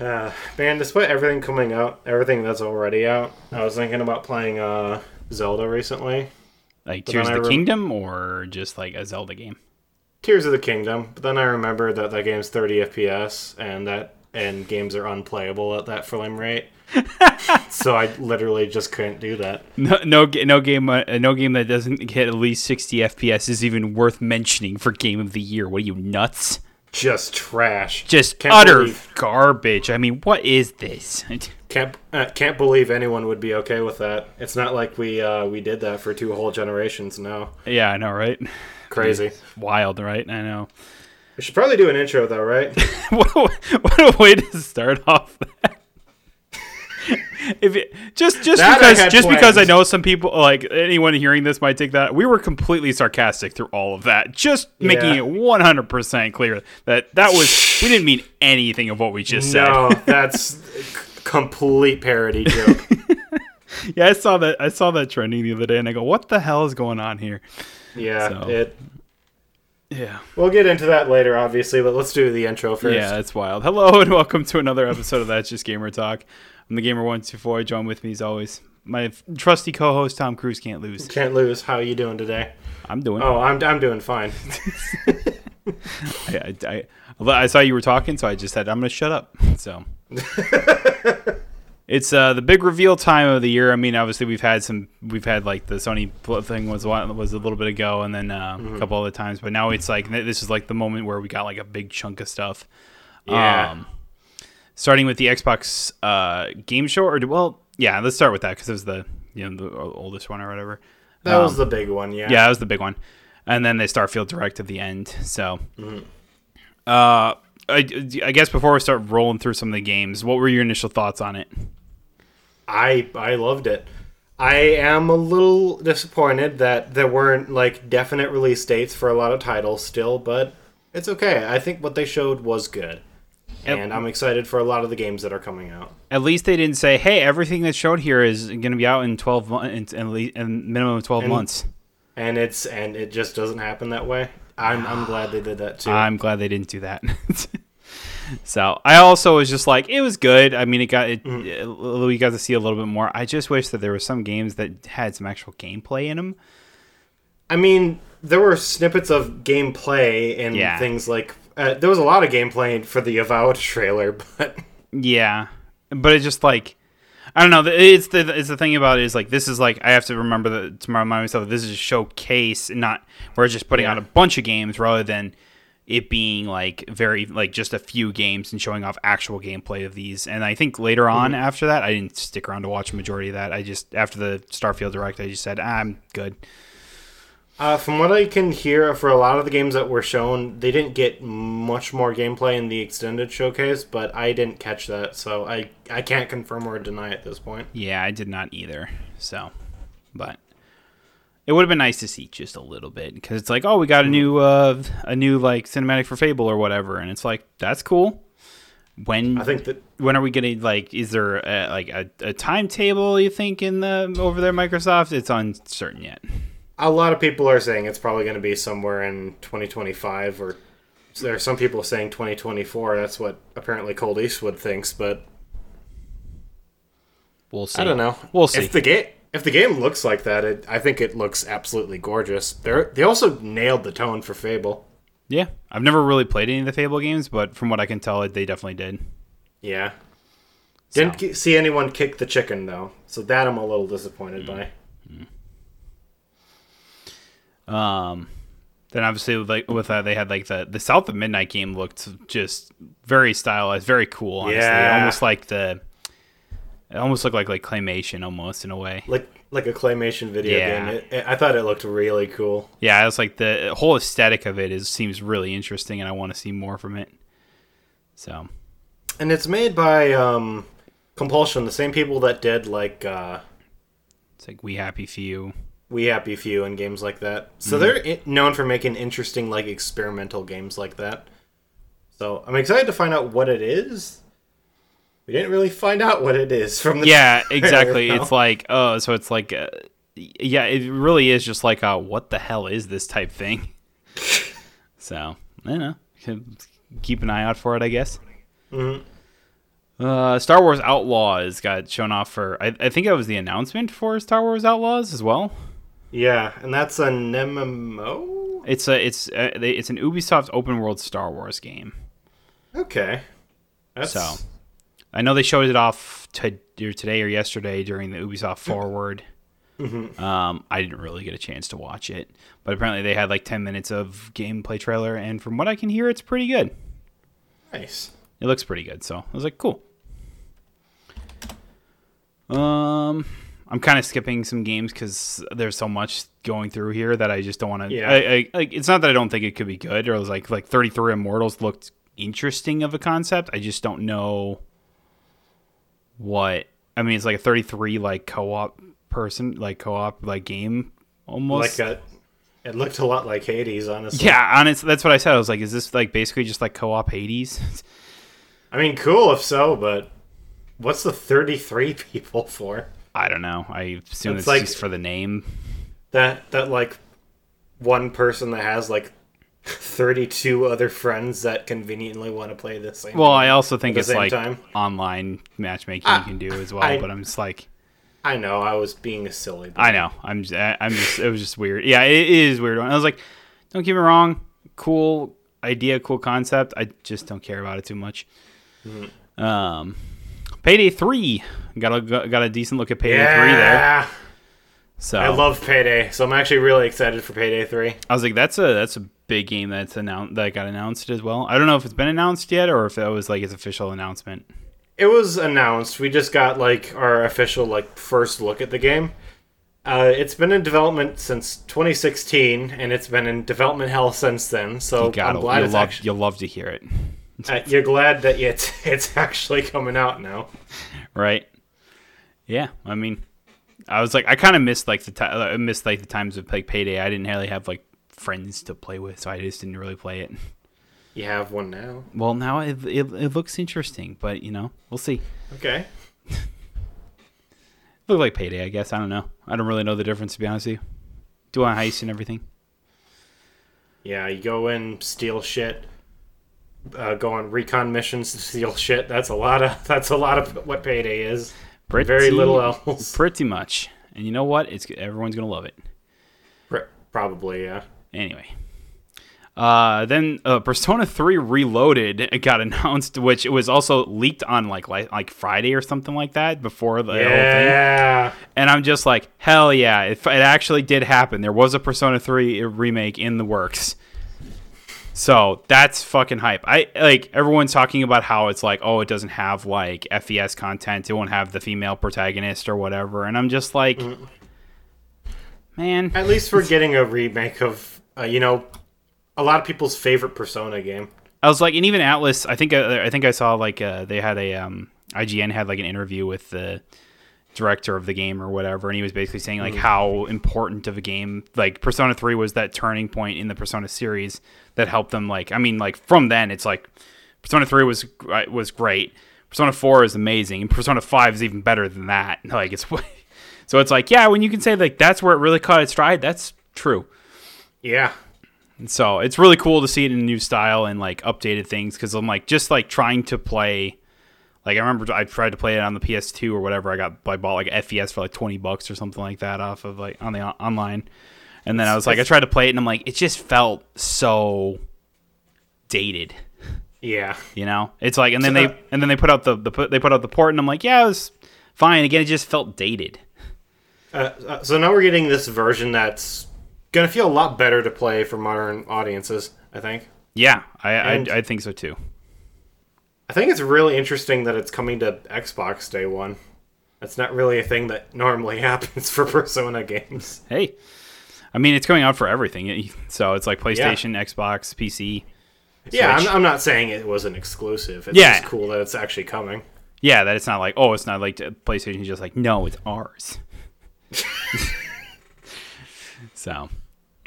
Uh, man, despite everything coming out, everything that's already out, I was thinking about playing uh, Zelda recently. Like But Tears of the I rem- Kingdom or just like a Zelda game? Tears of the Kingdom, but then I remembered that that game's 30 FPS and that and games are unplayable at that frame rate. so I literally just couldn't do that. No, no, no game, uh, no game that doesn't hit at least 60 FPS is even worth mentioning for Game of the Year. What are you nuts? Just trash. Just Can't utter believe- garbage. I mean, what is this? Can't uh, can't believe anyone would be okay with that. It's not like we uh, we did that for two whole generations now. yeah, I know, right? Crazy. Wild, right? I know. We should probably do an intro though, right? what, a, what a way to start off that. if it, just just That because just because I know some people like anyone hearing this might take that we were completely sarcastic through all of that just making Yeah. it 100% clear that that was we didn't mean anything of what we just said no, that's complete parody joke. yeah I saw that I saw that trending the other day and I go what the hell is going on here Yeah, So. it. yeah We'll get into that later, obviously, but let's do the intro first. yeah it's wild hello and welcome to another episode of That's Just Gamer Talk I'm the gamer one two four Join with me as always my trusty co-host Tom Cruise can't lose Can't lose. How are you doing today? I'm doing Oh, I'm I'm doing fine. I, I, I, I saw you were talking, so I just said I'm gonna shut up. So it's uh, the big reveal time of the year. I mean, obviously we've had some, we've had like the Sony thing was was a little bit ago, and then uh, a couple other times. But now it's like this is like the moment where we got like a big chunk of stuff. Yeah. Um, starting with the Xbox uh, game show, or well, yeah, let's start with that because it was the you know the oldest one or whatever. That was Um, the big one. Yeah. yeah, that was the big one. And then they Starfield Direct at the end. So, Mm-hmm. uh, I, I guess before we start rolling through some of the games, what were your initial thoughts on it? I I loved it. I am a little disappointed that there weren't like definite release dates for a lot of titles still, but it's okay. I think what they showed was good. And I'm excited for a lot of the games that are coming out. At least they didn't say, "Hey, everything that's showed here is going to be out in twelve months, in, in, in minimum of twelve And- months." And it's and it just doesn't happen that way. I'm I'm glad they did that too. I'm glad they didn't do that. so I also was just like, it was good. I mean, it got it. Mm-hmm. We got to see a little bit more. I just wish that there were some games that had some actual gameplay in them. I mean, there were snippets of gameplay and Yeah. things like uh, there was a lot of gameplay for the Avowed trailer, but Yeah, but it's just like I don't know. It's the it's the thing about it is like this is like I have to remember that to remind myself that this is a showcase, and not we're just putting Yeah. out a bunch of games rather than it being like very like just a few games and showing off actual gameplay of these. And I think later on Mm-hmm. after that, I didn't stick around to watch a majority of that. I just after the Starfield direct, I just said "Ah, I'm good. Uh, from what I can hear, for a lot of the games that were shown, they didn't get much more gameplay in the extended showcase, but I didn't catch that, so I, I can't confirm or deny at this point. Yeah, I did not either. So, but it would have been nice to see just a little bit because it's like, oh, we got a new, uh, a new like cinematic for Fable or whatever, and it's like that's cool. When I think that when are we getting like? Is there a, like a, a timetable you think in the over there Microsoft? It's uncertain yet. A lot of people are saying it's probably going to be somewhere in 2025, or there are some people saying 2024. That's what apparently Colt Eastwood thinks, but We'll see. I don't know. We'll see. If the game if the game looks like that, it, I think it looks absolutely gorgeous. They they also nailed the tone for Fable. Yeah, I've never really played any of the Fable games, but from what I can tell, they definitely did. Yeah. Didn't ki- see anyone kick the chicken though, so that I'm a little disappointed mm. by. Um, then obviously with like with that they had like the the South of Midnight game looked just very stylized, very cool. Honestly, Yeah. almost like the it almost looked like like claymation almost in a way. Like like a claymation video Yeah. game. It, it- I thought it looked really cool. Yeah, it's like the whole aesthetic of it is seems really interesting, and I want to see more from it. So And it's made by um, Compulsion, the same people that did like uh, it's like We Happy Few. We Happy Few and games like that. So Mm-hmm. they're i- known for making interesting like experimental games like that. So I'm excited to find out what it is. We didn't really find out what it is from the Yeah, trailer, exactly. though. It's like oh, so it's like uh, yeah, it really is just like a what the hell is this type thing. so I don't know. Keep an eye out for it, I guess. Mhm. Uh, Star Wars Outlaws got shown off for. I, I think that was the announcement for Star Wars Outlaws as well. Yeah, and that's a MMO. It's a it's a, it's an Ubisoft open world Star Wars game. Okay. That's So, I know they showed it off to, today or yesterday during the Ubisoft Forward. Um, I didn't really get a chance to watch it, but apparently they had like ten minutes of gameplay trailer, and from what I can hear, it's pretty good. nice. It looks pretty good, so I was like, cool. Um, I'm kind of skipping some games because there's so much going through here that I just don't want to. Yeah. I, I, like, it's not that I don't think it could be good, or it was like like 33 Immortals looked interesting of a concept. I just don't know what. I mean, it's like a 33 like co-op person, like co-op like game almost. Like a, it looked a lot like Hades, honestly. yeah, honestly, That's what I said. I was like, is this like basically just like co-op Hades? I mean, cool if so, but what's the 33 people for? I don't know. I assume It's it's, like- just for the name. That that like one person that has like 32 other friends that conveniently want to play the same. Well, I also think it's like time. online matchmaking you can do as well. I- but I'm just like, I know I was being a silly. But I know. I'm just, I'm just. It was just weird. Yeah, it is weird. I was like, don't get me wrong, cool idea, cool concept. I just don't care about it too much. Mm-hmm. Um, Payday three got a got a decent look at Payday three there. yeah, So I love Payday, so I'm actually really excited for Payday 3. I was like, that's a that's a big game that's announced that got announced as well. I don't know if it's been announced yet or if that was like its official announcement. It was announced. We just got like our official like first look at the game. Uh, it's been in development since 2016, and it's been in development hell since then. So You I'm glad you'll it's love actually. you'll love to hear it. Uh, you're glad that it's it's actually coming out now. right? Yeah, I mean, I was like, I kind of missed like the ti I missed like the times of like payday. I didn't really have like friends to play with, so I just didn't really play it. You have one now. Well, now it it, it looks interesting, but you know, we'll see. Okay. Look like payday, I guess. I don't know. I don't really know the difference to be honest with you. Do a heist and everything. Yeah, you go in, steal shit, uh, go on recon missions to steal shit. That's a lot of that's a lot of what payday is. Pretty, Very little else. Pretty much. And you know what? It's everyone's gonna love it. Probably, yeah. Anyway. Uh, then uh, Persona 3 Reloaded got announced, which it was also leaked on like like, like Friday or something like that before the whole thing. Yeah. And I'm just like, hell yeah, it, it actually did happen. There was a Persona 3 remake in the works. So that's fucking hype. I like everyone's talking about how it's like, oh, it doesn't have like FES content. It won't have the female protagonist or whatever. And I'm just like, man, At least we're getting a remake of, uh, you know, a lot of people's favorite Persona game. I was like, and even Atlus, I think uh, I think I saw like uh, they had a um, IGN had like an interview with the director of the game or whatever, and he was basically saying like how important of a game like Persona Three was that turning point in the Persona series that helped them. Like, I mean, like from then it's like Persona Three was uh, was great, Persona Four is amazing, and Persona Five is even better than that. Like, it's so it's like yeah, when you can say like that's where it really caught its stride, that's true. Yeah. And so it's really cool to see it in a new style and like updated things because I'm like just like trying to play. Like I remember I tried to play it on the PS2 or whatever. I got I bought like FES for like twenty bucks or something like that off of like on the on- online. And then I was like I tried to play it and I'm like it just felt so dated. Yeah. You know, it's like and then So, they uh, and then they put out the, the put- they put out the port and I'm like yeah it was fine. Again, it just felt dated. Uh, uh, so now we're getting this version that's gonna feel a lot better to play for modern audiences. I think. Yeah, I I, I think so too. I think it's really interesting that it's coming to Xbox Day One. That's not really a thing that normally happens for Persona games. Hey, I mean, it's coming out for everything. So it's like PlayStation, Xbox, PC. Yeah, I'm, I'm not saying it was an exclusive. It's Yeah. just cool that it's actually coming. Yeah, that it's not like, oh, it's not like PlayStation's just like, no, it's ours. so,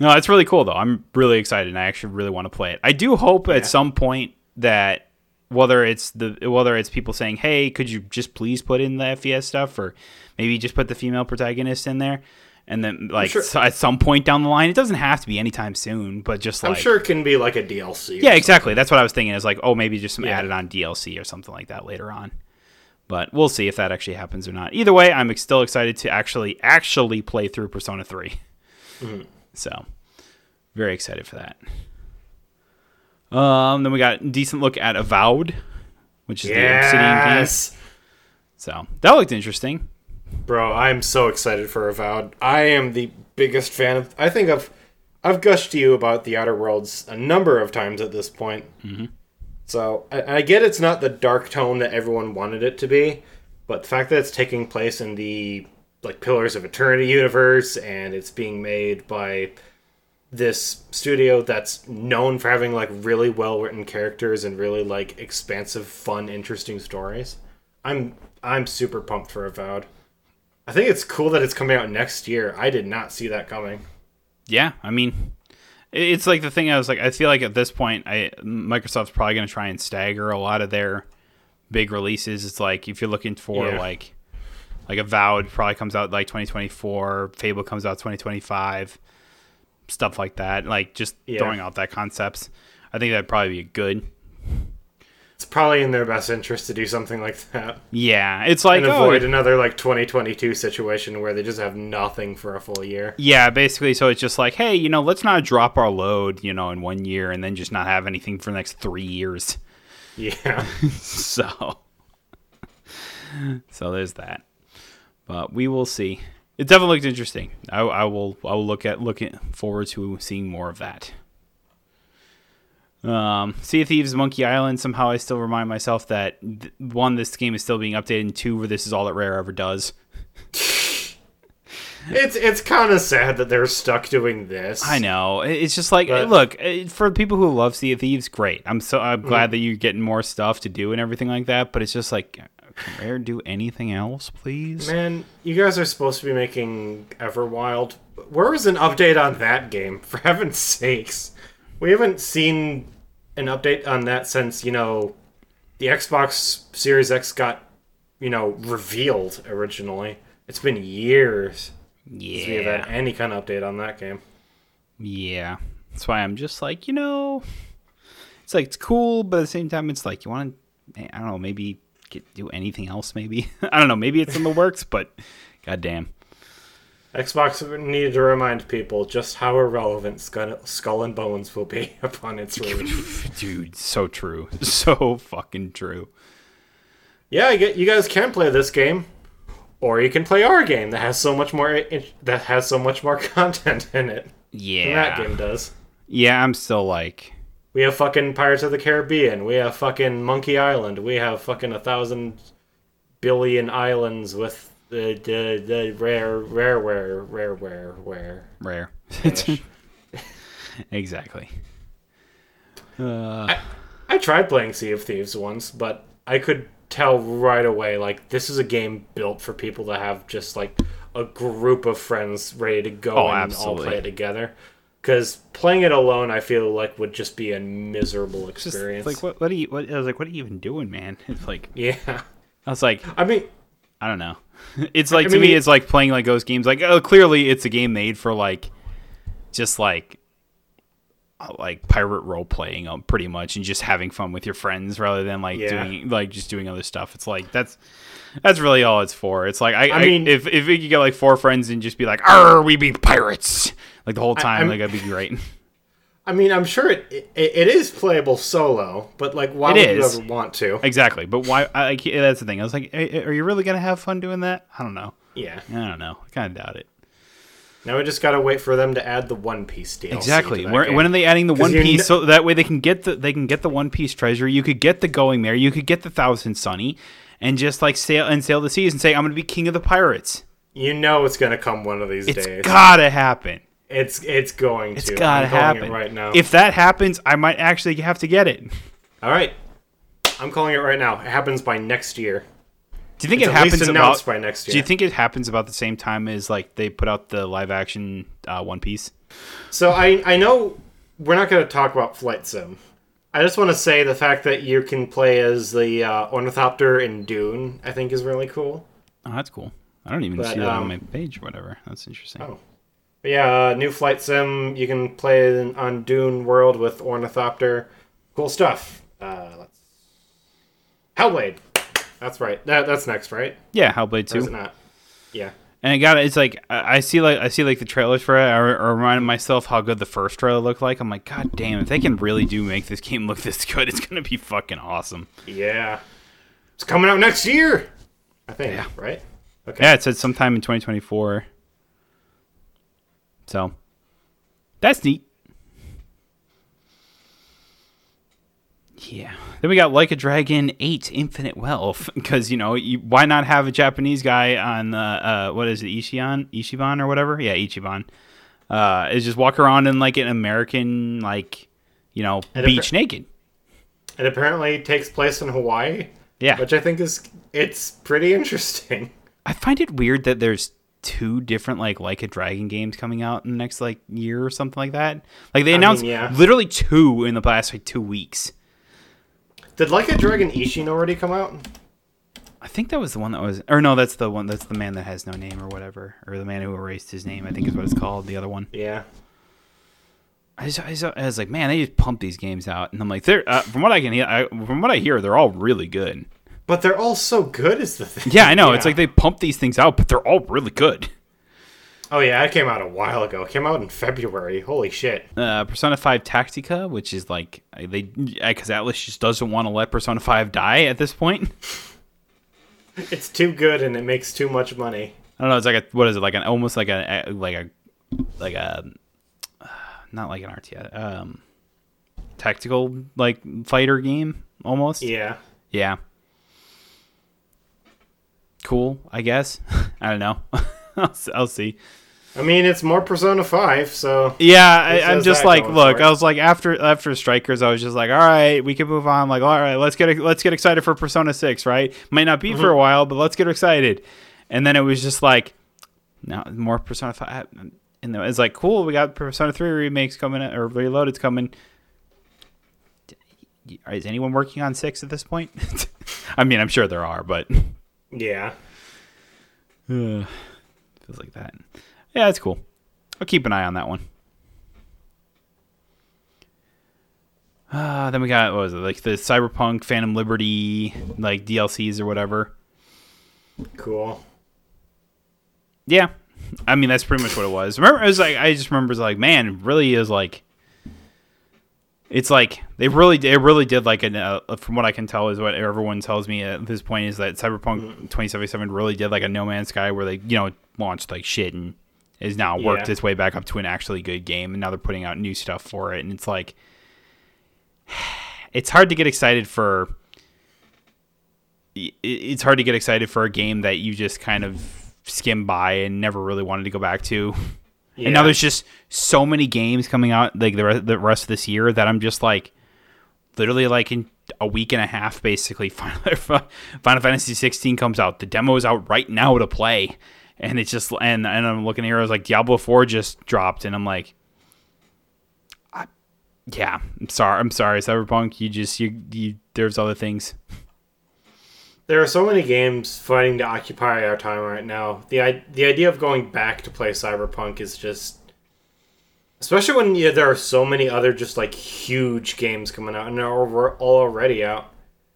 no, it's really cool though. I'm really excited and I actually really want to play it. I do hope at some point that whether it's the whether it's people saying, "Hey, could you just please put in the FES stuff or maybe just put the female protagonist in there?" And then like sure- so at some point down the line, it doesn't have to be anytime soon, but just like I'm sure it can be like a DLC. Yeah, exactly. That's what I was thinking. Is like, oh, maybe just some Yeah. added on DLC or something like that later on. But we'll see if that actually happens or not. Either way, I'm still excited to actually actually play through Persona 3. Mm-hmm. So, very excited for that. Um, then we got a decent look at Avowed, which is the Obsidian game. Yes. So that looked interesting. Bro, I'm so excited for Avowed. I am the biggest fan of. I think I've I've gushed to you about the Outer Worlds a number of times at this point. Mm-hmm. So I, I get it's not the dark tone that everyone wanted it to be, but the fact that it's taking place in the like Pillars of Eternity universe and it's being made by this studio that's known for having like really well written characters and really like expansive, fun, interesting stories. I'm I'm super pumped for Avowed. I think it's cool that it's coming out next year. I did not see that coming. Yeah, I mean, it's like the thing. I was like, I feel like at this point, I Microsoft's probably going to try and stagger a lot of their big releases. It's like if you're looking for Yeah. like like Avowed probably comes out like 2024, Fable comes out 2025, stuff like that. Like just Yeah. throwing out that concepts. I think that'd probably be good. It's probably in their best interest to do something like that Yeah, it's like and oh, avoid another like 2022 situation where they just have nothing for a full year. Yeah, basically. So it's just like, hey, you know, let's not drop our load, you know, in one year and then just not have anything for the next three years. Yeah. So, so there's that. But we will see. It definitely looked interesting. I, I will. I will look at looking forward to seeing more of that. Um, sea of Thieves, Monkey Island. Somehow, I still remind myself that th- one, this game is still being updated, and two, where this is all that Rare ever does. it's it's kind of sad that they're stuck doing this. I know. It's just like, But- look, eh, for people who love Sea of Thieves, great. I'm so I'm Mm. glad that you're getting more stuff to do and everything like that. But it's just like, Rare do anything else, please? Man, you guys are supposed to be making Everwild. Where is an update on that game? For heaven's sakes. We haven't seen an update on that since, you know, the Xbox Series X got, you know, revealed originally. It's been years since we have Yeah, had any kind of update on that game. yeah. That's why I'm just like, you know, it's like it's cool, but at the same time, it's like you want to, I don't know, maybe get do anything else. Maybe I don't know. Maybe it's in the works, but goddamn. Xbox needed to remind people just how irrelevant Skull and Bones will be upon its release. Dude, so true. So fucking true. yeah, I get you guys can play this game, or you can play our game that has so much more that has so much more content in it than Yeah. that game does. Yeah, I'm still like, We have fucking Pirates of the Caribbean. We have fucking Monkey Island. We have fucking a thousand billion islands with the the, the rare rare rare rare rare rare. rare. exactly. Uh, I tried playing Sea of Thieves once, but I could tell right away like this is a game built for people to have just like a group of friends ready to go Oh, and all play it together. Because playing it alone, I feel like would just be a miserable just experience. like what? What are you? What, I was like, what are you even doing, man? It's like yeah, I was like, I mean, I don't know. It's like I to me, it's like playing like those games. Like, oh, clearly, it's a game made for like, just like, uh, like pirate role playing, um, pretty much, and just having fun with your friends rather than like Yeah. doing like just doing other stuff. It's like that's that's really all it's for. It's like I, I, mean- if if you get like four friends and just be like, "Arr, we be pirates!" Like the whole time, I'm- like that'd be great. I mean, I'm sure it, it it is playable solo, but like, why It would is. you ever want to? exactly, but why? I, I, that's the thing. I was like, "Eh, are you really gonna have fun doing that? I don't know. Yeah. I don't know. I kind of doubt it. Now we just gotta wait for them to add the One Piece DLC. Exactly. Where, when are they adding the One Piece kn- so that way they can get the they can get the One Piece treasure? You could get the going there. You could get the Thousand Sunny, and just like sail and sail the seas and say, "I'm going to be king of the pirates." you know it's gonna come one of these It's days. gotta happen. It's it's going It's to. gotta happen it right now. If that happens, I might actually have to get it. All right, I'm calling it right now. It happens by next year. Do you think It's it happens about? by next year. Do you think it happens about the same time as like they put out the live action uh, One Piece? So I I know we're not going to talk about Flight Sim. I just want to say the fact that you can play as the uh, ornithopter in Dune, I think, is really cool. Oh, that's cool. I don't even But, see that on um, my page. or Whatever. That's interesting. Oh. But yeah, uh, new Flight Sim. You can play in, on Dune World with ornithopter. Cool stuff. Uh, let's Hellblade. That's right. That that's next, right? Yeah, Hellblade Or is it not? Yeah. And it got it's like I I see like I see like the trailers for it. I, I reminded myself how good the first trailer looked like. I'm like, God damn! If they can really do make this game look this good, it's gonna be fucking awesome. Yeah. It's coming out next year. I think. Yeah. Right. Okay. Yeah, it said sometime in 2024. So that's neat. Yeah. Then we got Like a Dragon 8 Infinite Wealth because you know you, why not have a Japanese guy on uh, uh what is it Ishiban Ishiban or whatever yeah Ichiban uh is just walk around in like an American like you know And beach appar- naked It apparently takes place in Hawaii, yeah which I think is it's pretty interesting. I find it weird that there's two different like like a dragon games coming out in the next like year or something like that. Like they mean, announced yeah. literally two in the past like two weeks. Did Like a Dragon Ishin already come out? I think that was the one that was, or no, that's the one that's the man that has no name or whatever, or the man who erased his name. I think is what it's called. The other one. Yeah. I, just, I, just- I was like, man, they just pump these games out, and I'm like, they're uh, from what I can hear, I, from what I hear, they're all really good. But they're all so good is the thing. Yeah, I know. It's like they pump these things out, but they're all really good. Oh yeah, it came out a while ago. It came out in February. Holy shit. uh, Persona 5 Tactica, which is like they because Atlus just doesn't want to let Persona 5 die at this point. It's too good and it makes too much money. I don't know. It's like a what is it like an almost like a like a like a not like an RTS um tactical like fighter game almost. Yeah. Yeah. Cool, I guess. I don't know. I'll, see. I mean, it's more Persona 5, so Yeah, I, I'm just like, look. I was like, after after Strikers, I was just like, all right, we can move on. Like, all right, let's get let's get excited for Persona Six, right? Might not be Mm-hmm. for a while, but let's get excited. And then it was just like, no, more Persona Five, and it's like, cool, we got Persona Three remakes coming or Reloaded's coming. Is anyone working on six at this point? I mean, I'm sure there are, but yeah. Feels like that. Yeah, that's cool. I'll keep an eye on that one. Uh, then we got what was it like the Cyberpunk Phantom Liberty like DLCs or whatever. Cool. Yeah, I mean that's pretty much what it was. Remember, it was like I just remember it was like man, it really is like. It's like they really, they really did like an. Uh, from what I can tell, is what everyone tells me at this point is that Cyberpunk 2077 really did like a No Man's Sky where they, you know, launched like shit and is now worked Yeah. its way back up to an actually good game, and now they're putting out new stuff for it, and it's like, it's hard to get excited for. It's hard to get excited for a game that you just kind of skim by and never really wanted to go back to. Yeah. And now there's just so many games coming out like the rest, the rest of this year that I'm just like, literally like in a week and a half, basically. Final, Final Fantasy 16 comes out. The demo is out right now to play, and it's just and and I'm looking here. I was like Diablo 4 just dropped, and I'm like, I, yeah, I'm sorry, I'm sorry, Cyberpunk. You just you you there's other things. There are so many games fighting to occupy our time right now. The the idea of going back to play Cyberpunk is just especially when yeah, there are so many other just like huge games coming out and they're all already out.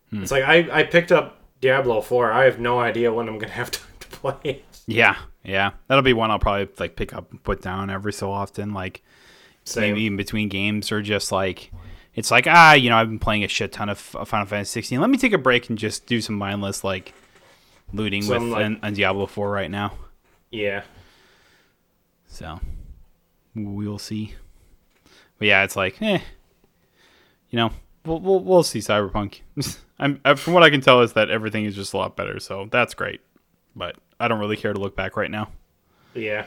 Hmm. It's like I, I picked up Diablo 4. I have no idea when I'm going to have time to play it. Yeah, yeah, that'll be one I'll probably like pick up and put down every so often, like. Same. maybe in between games or just like it's like ah you know i've been playing a shit ton of final fantasy 16 let me take a break and just do some mindless like looting Some, with like- an, on diablo 4 right now. Yeah. so we'll see. But yeah it's like eh. You know we'll, we'll, we'll see cyberpunk. I'm, uh, from what i can tell is that everything is just a lot better so that's great. But i don't really care to look back right now. Yeah.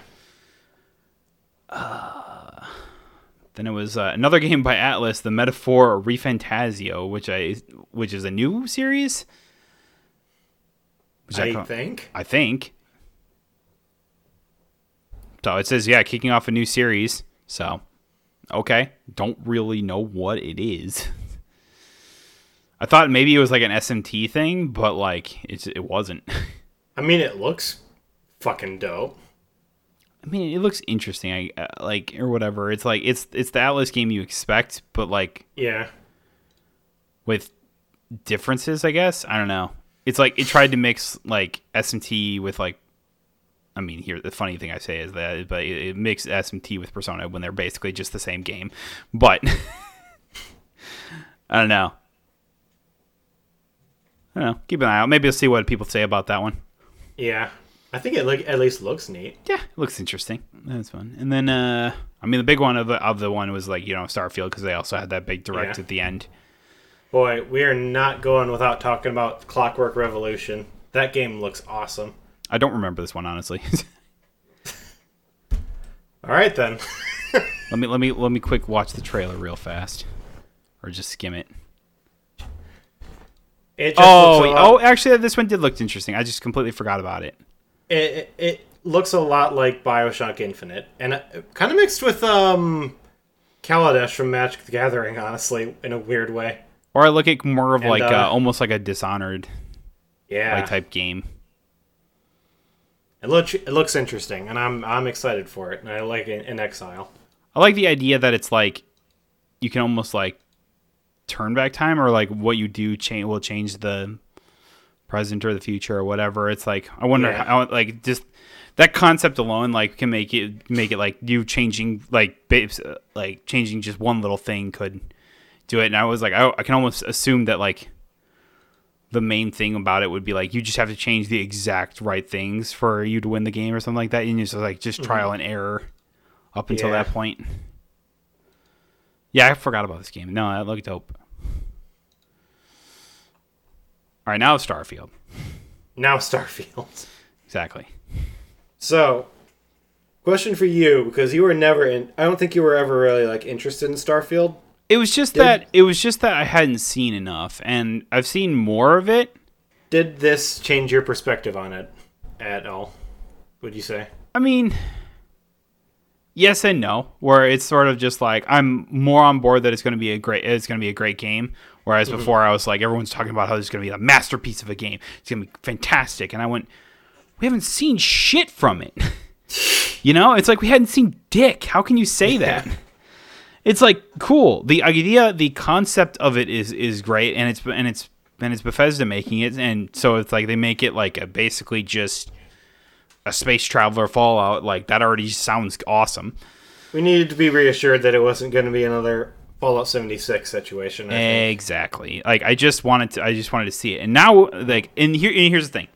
Then it was uh, another game by Atlus, the Metaphor ReFantazio, which I which is a new series. Which I ca- think. I think. So it says, yeah, kicking off a new series. So, okay, don't really know what it is. I thought maybe it was like an SMT thing, but like it's it wasn't. I mean, it looks fucking dope. I mean, it looks interesting, I uh, like or whatever. It's like it's it's the Atlus game you expect, but like Yeah. with differences, I guess. I don't know. it's like it tried to mix like SMT with like I mean, here the funny thing I say is that, but it, it mixed SMT with Persona when they're basically just the same game. But I don't know. I don't know. Keep an eye out. Maybe I'll see what people say about that one. Yeah, I think it like at least looks neat. Yeah, it looks interesting. That's fun. And then, uh, I mean, the big one of the of the one was like you know Starfield because they also had that big direct Yeah. at the end. Boy, we are not going without talking about Clockwork Revolution. That game looks awesome. I don't remember this one honestly. All right then. let me let me let me quick watch the trailer real fast, or just skim it. It just Oh, looks oh, actually, this one did look interesting. I just completely forgot about it. It, it, looks a lot like Bioshock Infinite, and kind of mixed with um, Kaladesh from Magic the Gathering. Honestly, in a weird way. Or I look at more of And, like uh, uh, almost like a Dishonored Yeah, like type game. it looks it looks interesting, and I'm I'm excited for it, and I like it in Exile. I like the idea that it's like you can almost like turn back time or like what you do change will change the present or the future or whatever. It's like I wonder Yeah. how like just that concept alone like can make it make it like you changing like babes like changing just one little thing could do it. And I was like I, I can almost assume that like the main thing about it would be like you just have to change the exact right things for you to win the game or something like that. And it's just like just mm-hmm. trial and error up until Yeah. that point. Yeah, I forgot about this game. No, that looked dope. All right, now Starfield. Now Starfield. Exactly. So, question for you because you were never in. I don't think you were ever really like interested in Starfield. It was just Did- that it was just that I hadn't seen enough, and I've seen more of it. Did this change your perspective on it at all? Would you say? I mean, yes and no. Where it's sort of just like I'm more on board that it's going to be a great it's going to be a great game. Whereas mm-hmm. before I was like everyone's talking about how this is going to be a masterpiece of a game. It's going to be fantastic, and I went, we haven't seen shit from it. you know, it's like we hadn't seen dick. How can you say that? it's like cool. The idea, the concept of it is is great, and it's and it's and it's Bethesda making it, and so it's like they make it like a basically just a space traveler Fallout. Like that already sounds awesome. We needed to be reassured that it wasn't going to be another Fallout 76 situation. I think. Exactly. Like I just wanted to, I just wanted to see it, and now like and here and here's the thing.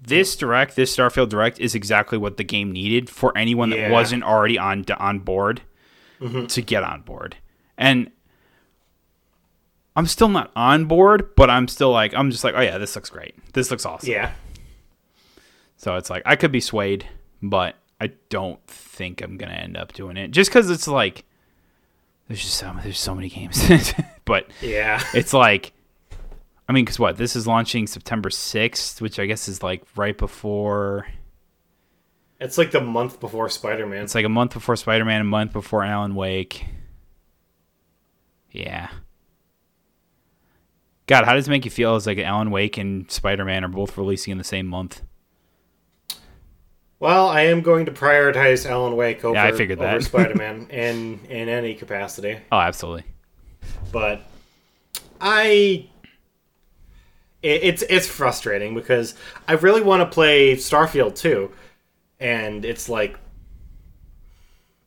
This direct, this Starfield direct, is exactly what the game needed for anyone that wasn't already on on board mm-hmm. to get on board. And I'm still not on board, but I'm still like I'm just like, oh yeah, this looks great. This looks awesome. Yeah. So it's like I could be swayed, but I don't think I'm gonna end up doing it just because it's like there's just so there's so many games, but Yeah. it's like I mean, because what this is launching September sixth, which I guess is like right before. It's like the month before Spider Man. It's like a month before Spider Man, a month before Alan Wake. Yeah. God, how does it make you feel? As like Alan Wake and Spider Man are both releasing in the same month. Well, I am going to prioritize Alan Wake over, Yeah, I figured that. Spider Man in, in any capacity. Oh, absolutely. but I it, it's it's frustrating because I really want to play Starfield too, and it's like,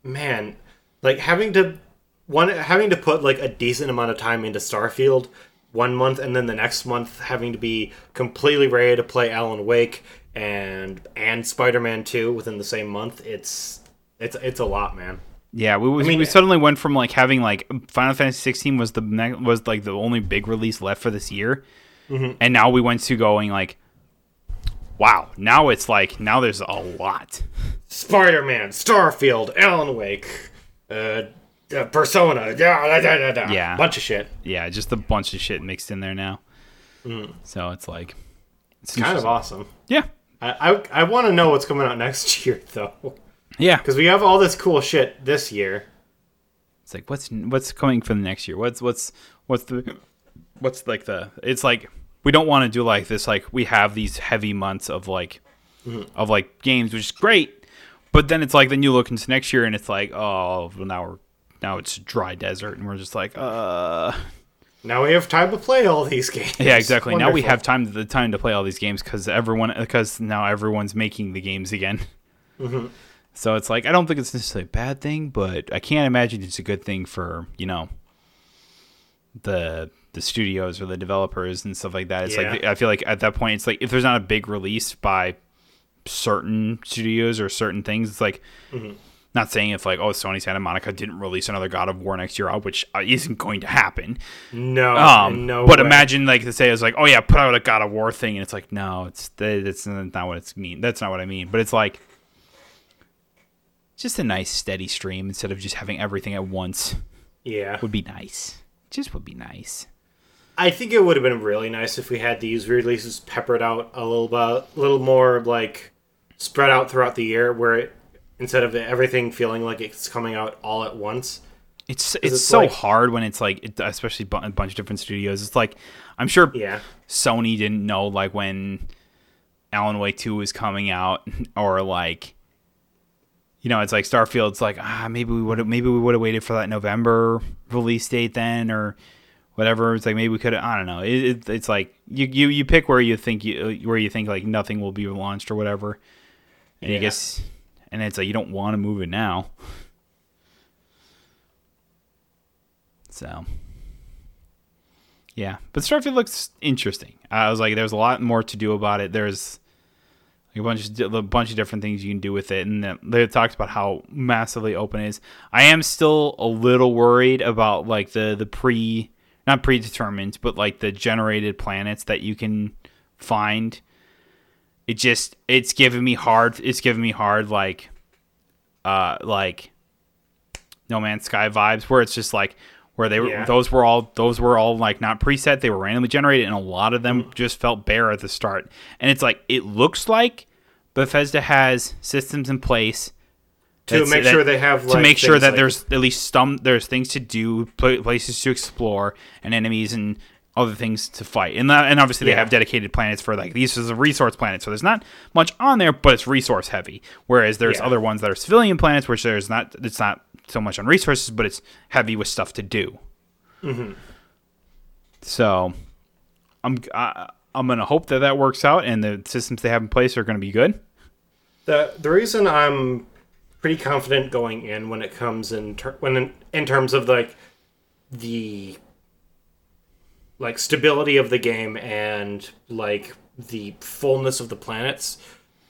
man, like having to one having to put like a decent amount of time into Starfield one month and then the next month having to be completely ready to play Alan Wake and and Spider-Man 2 within the same month. It's it's it's a lot, man. Yeah, we, we, mean- we suddenly went from like having like Final Fantasy 16 was the was like the only big release left for this year, Mm-hmm. and now we went to going like, wow, now it's like now there's a lot. Spider-Man, Starfield, Alan Wake, uh, uh, Persona, da, da, da. Yeah. bunch of shit. Yeah, just a bunch of shit mixed in there now. So it's like it's Kind of awesome. Yeah, I I, I want to know what's coming out next year though, yeah. because we have all this cool shit this year. It's like what's what's coming for the next year? What's what's what's the what's like the? It's like we don't want to do like this. Like we have these heavy months of like of like games, which is great. But then it's like then you look into next year and it's like oh well now we're now it's dry desert and we're just like uh Now we have time to play all these games. Yeah, exactly. Now we have time the time to play all these games because everyone because now everyone's making the games again. Mm-hmm. So it's like I don't think it's necessarily a bad thing, but I can't imagine it's a good thing for you know the the studios or the developers and stuff like that. It's like I feel like at that point it's like if there's not a big release by certain studios or certain things, it's like Mm-hmm. Not saying if like oh Sony Santa Monica didn't release another God of War next year, uh, which uh, isn't going to happen. No, Um, no. but way. imagine like to say it's like, oh yeah, put out a God of War thing, and it's like, no, it's that's not what it's mean. That's not what I mean. But it's like just a nice steady stream instead of just having everything at once Yeah, would be nice. Just would be nice. I think it would have been really nice if we had these releases peppered out a little bit, a little more like spread out throughout the year, where it, instead of everything feeling like it's coming out all at once. It's it's, it's so like- hard when it's like, it, especially a bunch of different studios. It's like I'm sure Yeah, Sony didn't know like when Alan Wake 2 was coming out or like you know, it's like Starfield's like ah maybe we would have maybe we would have waited for that November release date then or whatever. It's like maybe we could have I don't know. It, it, it's like you, you you pick where you think you where you think like nothing will be launched or whatever. And you Yeah. guess and it's like you don't want to move it now. So yeah, but Starfield looks interesting. I was like, there's a lot more to do about it. There's a bunch of a bunch of different things you can do with it, and they talked about how massively open it is. I am still a little worried about like the the pre not predetermined, but like the generated planets that you can find. It just it's giving me hard. It's giving me hard like uh like No Man's Sky vibes where it's just like where they were Yeah. those were all those were all like not preset they were randomly generated and a lot of them just felt bare at the start and it's like it looks like Bethesda has systems in place to make that- sure they have to make sure that like- there's at least some there's things to do places to explore and enemies and other things to fight and that, and obviously they Yeah. have dedicated planets for like these is a resource planet so there's not much on there but it's resource heavy whereas there's Yeah. other ones that are civilian planets which there's not it's not so much on resources but it's heavy with stuff to do Mm-hmm. so i'm I, i'm gonna hope that that works out and the systems they have in place are gonna be good The the reason I'm pretty confident going in when it comes in ter- when in, in terms of like the like stability of the game and like the fullness of the planets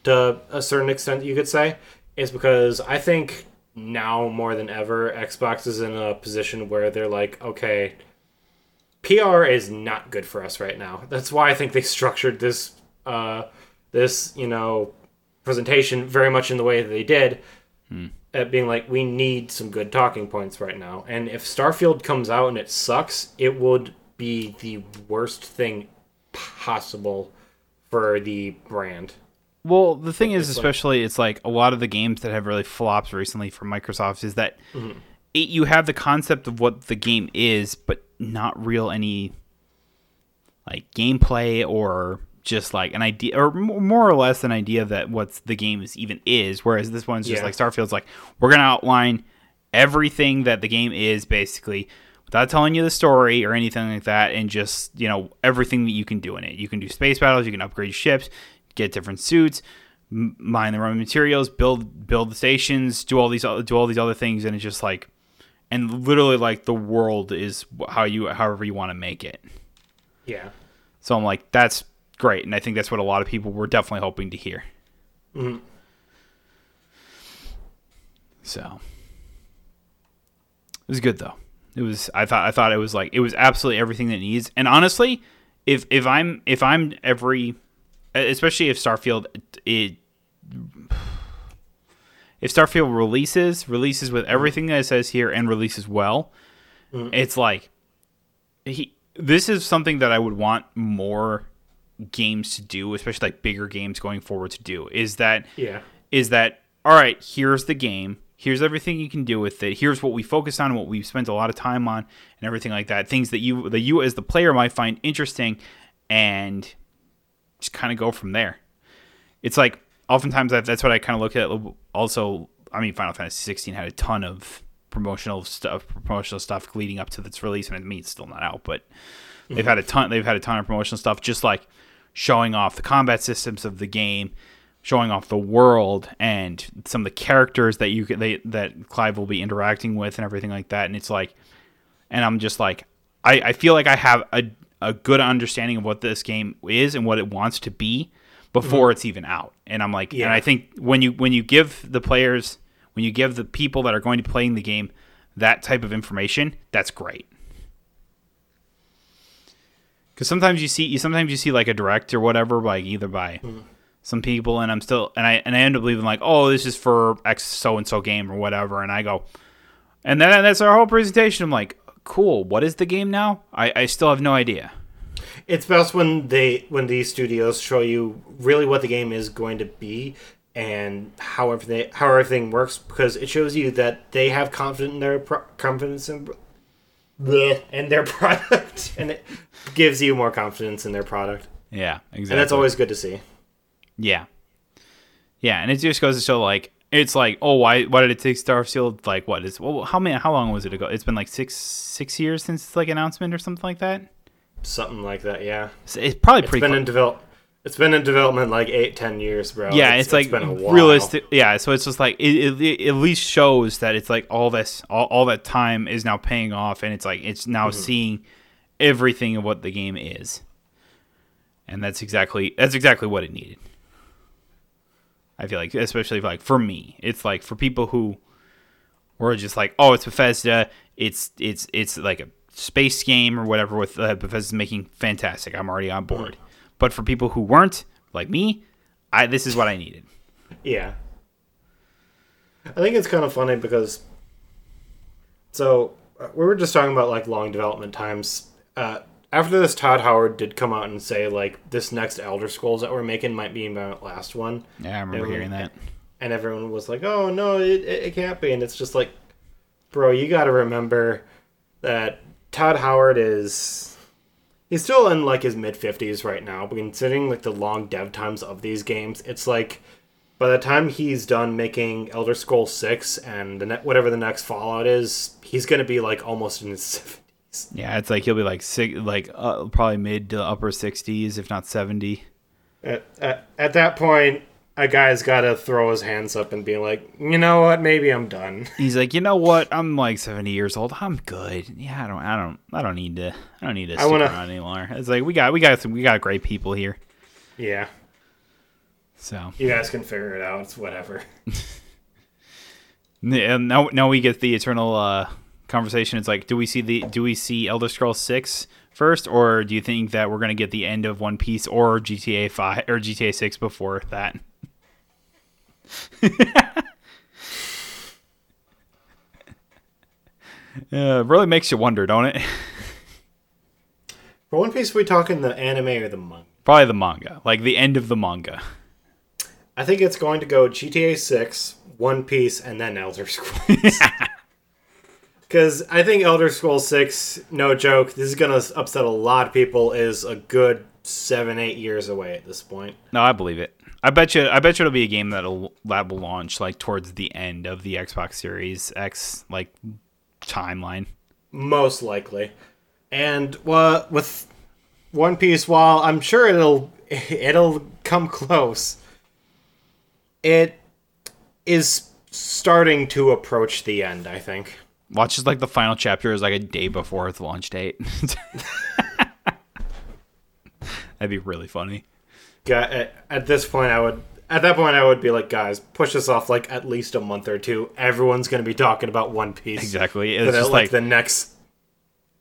to a certain extent you could say is because I think now more than ever Xbox is in a position where they're like okay PR is not good for us right now. That's why I think they structured this uh this, you know, presentation very much in the way that they did, at being like, we need some good talking points right now. And if Starfield comes out and it sucks, it would be the worst thing possible for the brand. Well, the thing is, especially, it's like a lot of the games that have really flopped recently for Microsoft is that Mm-hmm. it, you have the concept of what the game is, but not real any like gameplay or just like an idea, or more or less an idea that what the game is even is. Whereas this one's just Yeah. like Starfield's like we're gonna outline everything that the game is basically without telling you the story or anything like that and just you know everything that you can do in it you can do space battles you can upgrade ships get different suits mine the raw materials build build the stations do all these do all these other things and it's just like and literally like the world is how you however you want to make it Yeah. so i'm like that's great and i think that's what a lot of people were definitely hoping to hear Mhm. so it was good though. It was I thought I thought it was like it was absolutely everything that it needs. And honestly, if if I'm if I'm every especially if Starfield it if Starfield releases releases with everything that it says here and releases well, mm-hmm. it's like he this is something that I would want more games to do, especially like bigger games going forward to do. Is that Yeah. is that all right here's the game here's everything you can do with it. Here's what we focus on what we've spent a lot of time on and everything like that. Things that you that you as the player might find interesting and just kind of go from there. It's like oftentimes that's what i kind of look at. Also i mean final fantasy 16 had a ton of promotional stuff, promotional stuff leading up to its release, and I mean it's still not out, but they've mm-hmm. had a ton. They've had a ton of promotional stuff, just like showing off the combat systems of the game, showing off the world and some of the characters that you they that Clive will be interacting with and everything like that. And it's like, and I'm just like, I, I feel like I have a a good understanding of what this game is and what it wants to be before mm-hmm. it's even out. And I'm like, Yeah. and I think when you when you give the players, when you give the people that are going to be playing the game that type of information, that's great. Because sometimes you see, you sometimes you see like a direct or whatever, like either by mm-hmm. Some people, and I'm still, and I and I end up believing like, oh, this is for X so and so game or whatever, and I go, and then that's our whole presentation. I'm like, cool. What is the game now? I I still have no idea. It's best when they when these studios show you really what the game is going to be and how everything how everything works because it shows you that they have confidence in their pro- confidence in bleh, in their product and it gives you more confidence in their product Yeah, exactly. and that's always good to see. Yeah. Yeah, and it just goes to show like it's like, oh, why why did it take Starfield like what is well how many how long was it ago? It's been like six six years since like announcement or something like that. Something like that, yeah. So it's probably It's pretty. been clo- in develop. It's been in development like eight, ten years, bro. yeah, it's, like been a while. realistic. Yeah, so it's just like it, it, it at least shows that it's like all this all, all that time is now paying off, and it's like it's now Mm-hmm. seeing everything of what the game is, and that's exactly that's exactly what it needed. I feel like, especially like for me, it's like for people who were just like, oh, it's Bethesda, it's it's it's like a space game or whatever with uh, Bethesda's making fantastic. I'm already on board. But for people who weren't like me, I this is what I needed. Yeah. I think it's kind of funny because. So, uh, we were just talking about like long development times. Uh, after this, Todd Howard did come out and say, like, this next Elder Scrolls that we're making might be my last one. Yeah, I remember Yeah, hearing that. And everyone was like, oh, no, it, it, can't be. And it's just like, bro, you got to remember that Todd Howard is. He's still in like his mid 50s right now, but considering like the long dev times of these games, it's like by the time he's done making Elder Scrolls 6 and the ne- whatever the next Fallout is, he's going to be like almost in his 70s. Yeah, it's like he'll be like six, like uh, probably mid to upper sixties, if not seventy. At, at, at that point, a guy's got to throw his hands up and be like, you know what, maybe I'm done. He's like, you know what? I'm like seventy years old. I'm good. Yeah, I don't, I don't, I don't need to, I don't need to stick wanna- around anymore. It's like we got, we got some, we got great people here. Yeah, So you guys can figure it out. It's whatever. and now, now we get the eternal uh, conversation. It's like, do we see the, do we see Elder Scrolls six first, or do you think that we're gonna get the end of One Piece or GTA five or GTA six before that? Uh, it really makes you wonder, don't it? For One Piece, are we talking the anime or the manga? Probably the manga, like the end of the manga. I think it's going to go GTA 6, One Piece, and then Elder Scrolls. Because I think Elder Scrolls 6, no joke, this is going to upset a lot of people, is a good seven, eight years away at this point. No, I believe it. I bet you. I bet you it'll be a game that'll that will launch like towards the end of the Xbox Series X like timeline. Most likely. And well, with One Piece, while I'm sure it'll it'll come close, it is starting to approach the end, I think. Watch just like the final chapter is like a day before its launch date. That'd be really funny. At, this point, I would. At that point, I would be like, guys, push this off like at least a month or two. Everyone's going to be talking about One Piece Exactly. It's just like like the next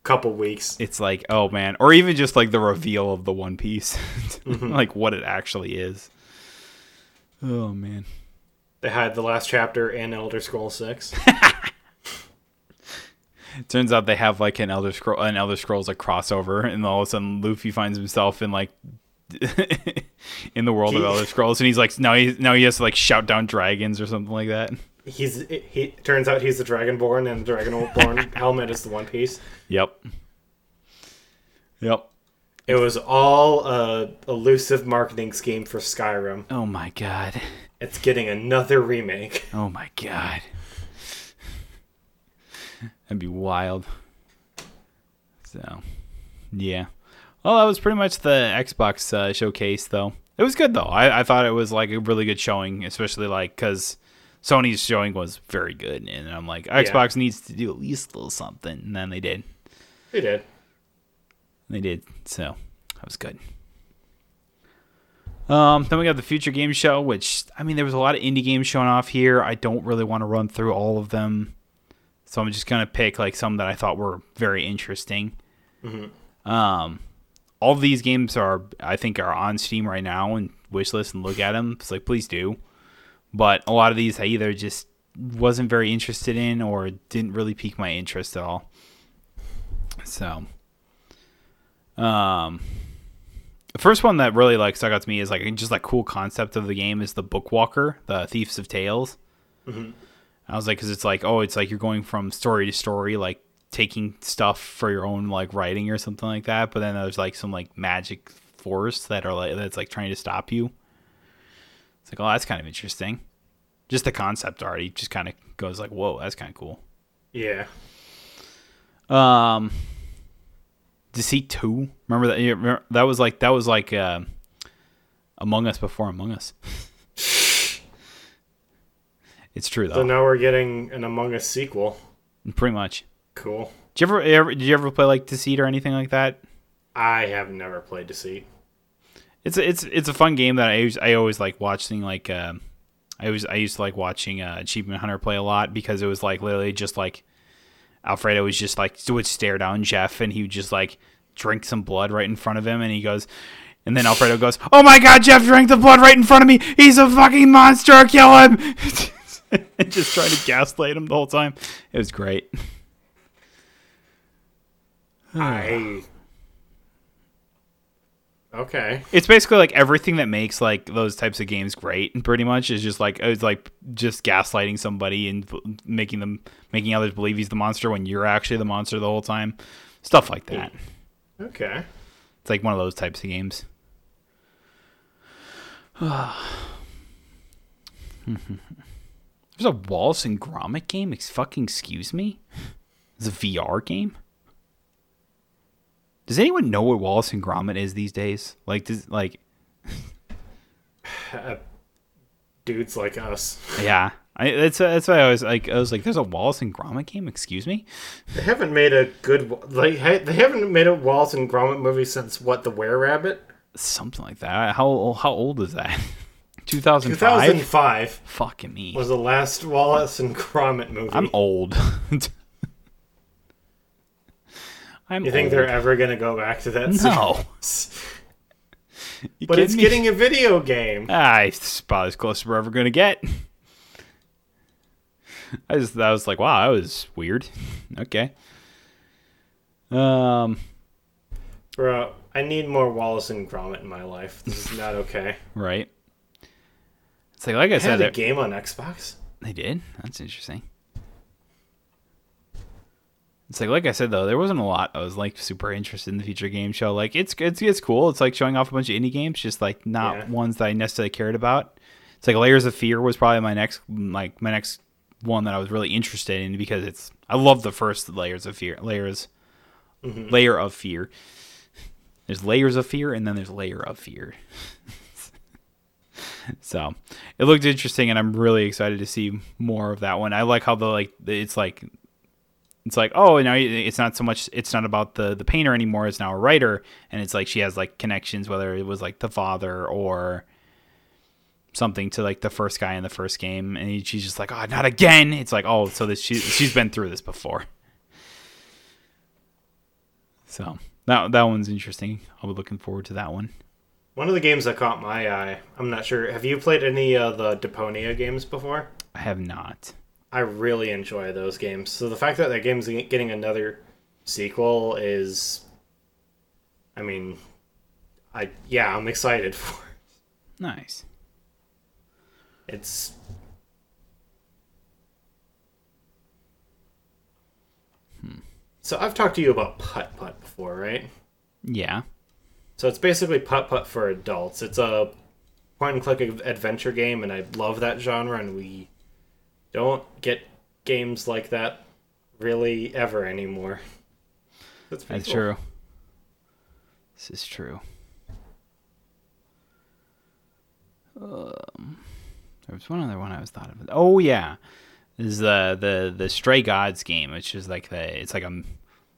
couple weeks. it's like oh man, or even just like the reveal of the One Piece, mm-hmm. like what it actually is. Oh man. They had the last chapter in Elder Scroll Six. Turns out they have like an Elder Scroll, an Elder Scrolls like crossover, and all of a sudden Luffy finds himself in like in the world of Elder Scrolls, and he's like now he now he has to like shout down dragons or something like that. he's he turns out he's the Dragonborn, and the Dragonborn helmet is the One Piece. Yep. Yep. It was all a elusive marketing scheme for Skyrim. Oh my god. It's getting another remake. Oh my god. That'd be wild. So, yeah. Well, that was pretty much the Xbox uh, showcase, though. It was good though. I, I thought it was like a really good showing, especially like because Sony's showing was very good, and I'm like Xbox needs to do at least a little something, and then they did. They did. They did. So that was good. Um, then we got the Future Game Show, which I mean, there was a lot of indie games showing off here. I don't really want to run through all of them, so I'm just gonna pick like some that I thought were very interesting. Um, all of these games are, I think, are on Steam right now and wishlist and look at them. It's like, please do. But a lot of these I either just wasn't very interested in or didn't really pique my interest at all. So, um, the first one that really like stuck out to me is like just like cool concept of the game is the Bookwalker, the Thieves of Tales. I was like, because it's like, oh, it's like you're going from story to story, like taking stuff for your own like writing or something like that. But then there's like some like magic force that are like that's like trying to stop you. It's like, oh, that's kind of interesting. Just the concept already just kind of goes like, whoa, that's kind of cool. Yeah. Um, Deceit Two. Remember that? remember- that was like that was like uh, Among Us before Among Us. it's true though, So now we're getting an Among Us sequel. pretty much. Cool. Did you ever, ever did you ever play like Deceit or anything like that? I have never played Deceit. It's a, it's it's a fun game that I always, I always like watching like uh, I was I used to like watching uh, Achievement Hunter play a lot because it was like literally just like Alfredo was just like would stare down Jeff and he would just like drink some blood right in front of him and he goes and then Alfredo goes, "Oh my God, Jeff drank the blood right in front of me. He's a fucking monster. Kill him!" and just trying to gaslight him the whole time. It was great. I. Okay. It's basically like everything that makes like those types of games great. and Pretty much is just like it's like just gaslighting somebody and making them making others believe he's the monster when you're actually the monster the whole time. Stuff like that. Okay. It's like one of those types of games. Hmm, hmm, hmm. There's a Wallace and Gromit game. Ex- fucking excuse me. It's a VR game. Does anyone know what Wallace and Gromit is these days? Like, does like uh, Dudes like us. Yeah, I, that's that's why I was like, I was like, there's a Wallace and Gromit game. Excuse me. They haven't made a good like they haven't made a Wallace and Gromit movie since what the Were Rabbit Something like that. How how old is that? 2005. 2005 Fucking me. was the last Wallace and Gromit movie. I'm old. I'm you think old. they're ever gonna go back to that? No. sequence? You but it's me? getting a video game. Ah, it's about as close as we're ever gonna get. I just I was like, wow, that was weird. okay. Um. Bro, I need more Wallace and Gromit in my life. This is not okay. Right. It's like like I I said, had a game on Xbox. They did. That's interesting. It's like like I said though, there wasn't a lot. I was like super interested in the future game show. Like it's it's it's cool. It's like showing off a bunch of indie games, just like not Yeah. ones that I necessarily cared about. It's like Layers of Fear was probably my next like my next one that I was really interested in because it's I love the first Layers of Fear. Layers mm-hmm. layer of fear. There's layers of fear and then there's layer of fear. So it looked interesting, and I'm really excited to see more of that one. I like how the like it's like it's like oh now it's not so much it's not about the the painter anymore. It's now a writer, and it's like she has like connections, whether it was like the father or something to like the first guy in the first game, and he- she's just like oh not again. It's like oh so this she she's been through this before. So that that one's interesting. I'll be looking forward to that one. One of the games that caught my eye. I'm not sure. Have you played any of the Deponia games before? I have not. I really enjoy those games. So the fact that that game's getting another sequel is, I mean, I yeah, I'm excited for. it. Nice. It's. Hmm. So I've talked to you about Putt Putt before, right? Yeah. So it's basically Putt Putt for adults. It's a point and click adventure game, and I love that genre. And we don't get games like that really ever anymore. That's, That's cool. true. This is true. Um, there was one other one I was thought of. Oh yeah, this is the the the Stray Gods game, which is like the it's like a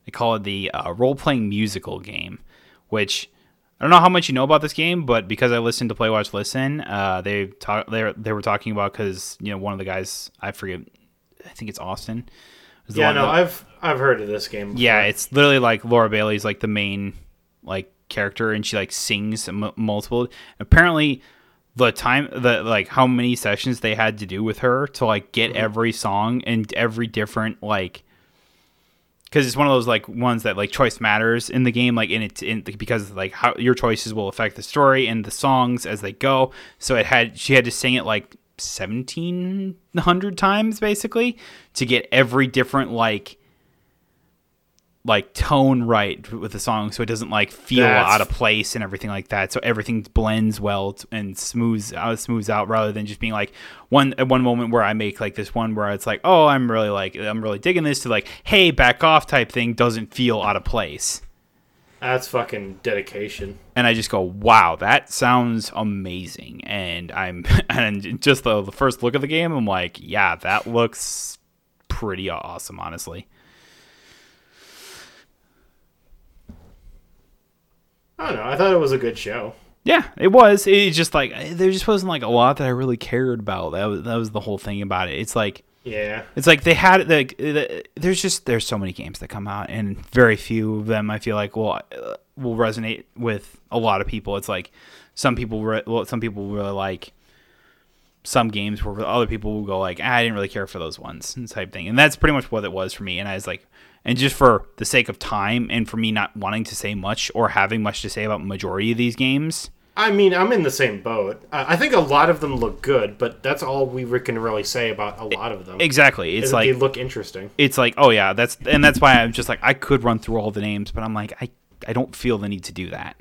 they call it the uh, role playing musical game, which I don't know how much you know about this game, but because I listened to Play Watch Listen, uh, they talk they they were talking about because you know one of the guys I forget, I think it's Austin. Yeah, no, that- I've I've heard of this game. Before. yeah, it's literally like Laura Bailey's like the main like character, and she like sings m- multiple. Apparently, the time the like how many sessions they had to do with her to like get Mm-hmm. every song and every different like because it's one of those like ones that like choice matters in the game like in it in because like how your choices will affect the story and the songs as they go. So it had she had to sing it like 1700 times basically to get every different like like tone right with the song so it doesn't like feel That's- out of place and everything like that so everything blends well and smooths out smooths out rather than just being like one at one moment where I make like this one where it's like oh I'm really like I'm really digging this to like hey back off type thing doesn't feel out of place That's fucking dedication. and I just go, "Wow, that sounds amazing!" And I'm and just the, the first look of the game, I'm like, "Yeah, that looks pretty awesome, honestly." I don't know. I thought it was a good show. Yeah, it was. It just like there just wasn't like a lot that I really cared about. That was that was the whole thing about it. It's like Yeah. it's like they had like the, there's just there's so many games that come out and very few of them I feel like will uh, will resonate with a lot of people. It's like some people re- well, some people really like some games where other people will go like ah, I didn't really care for those ones type thing. And that's pretty much what it was for me. And I was like and just for the sake of time and for me not wanting to say much or having much to say about majority of these games, I mean, I'm in the same boat. I think a lot of them look good, but that's all we can really say about a lot of them. exactly. It's like they look interesting. it's like, oh yeah, that's and that's why I'm just like I could run through all the names, but I'm like I I don't feel the need to do that.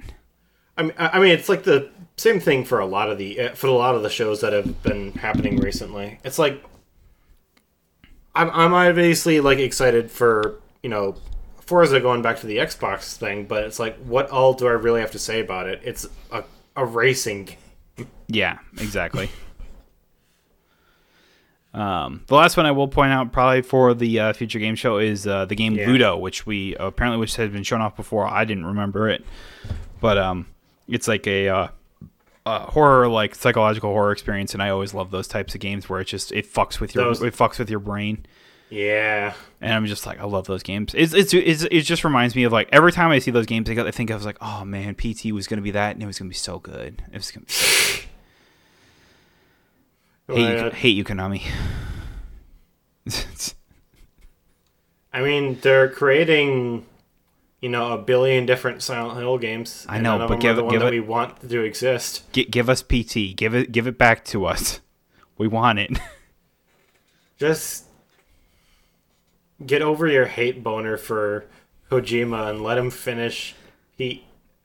I mean, I mean, it's like the same thing for a lot of the uh, for a lot of the shows that have been happening recently. It's like I'm I'm obviously like excited for you know Forza going back to the Xbox thing, but it's like what all do I really have to say about it? It's a a racing game. Yeah, exactly. um, the last one I will point out, probably for the uh, future game show, is uh, the game Yeah. Luto, which we apparently which has been shown off before. I didn't remember it, but um, it's like a uh, uh, horror, like psychological horror experience, and I always love those types of games where it just it fucks with your Those- it fucks with your brain. Yeah, and I'm just like, I love those games. It's, it's, it's it just reminds me of like every time I see those games, I go- I think I was like, oh man, PT was gonna be that, and it was gonna be so good. It was gonna be so good. hate, you, Uh, hate you, Konami. I mean they're creating. You know, a billion different Silent Hill games. I know, but give the give that it- we want to exist. G- give us PT. Give it give it back to us. We want it. Just get over your hate boner for Kojima and let him finish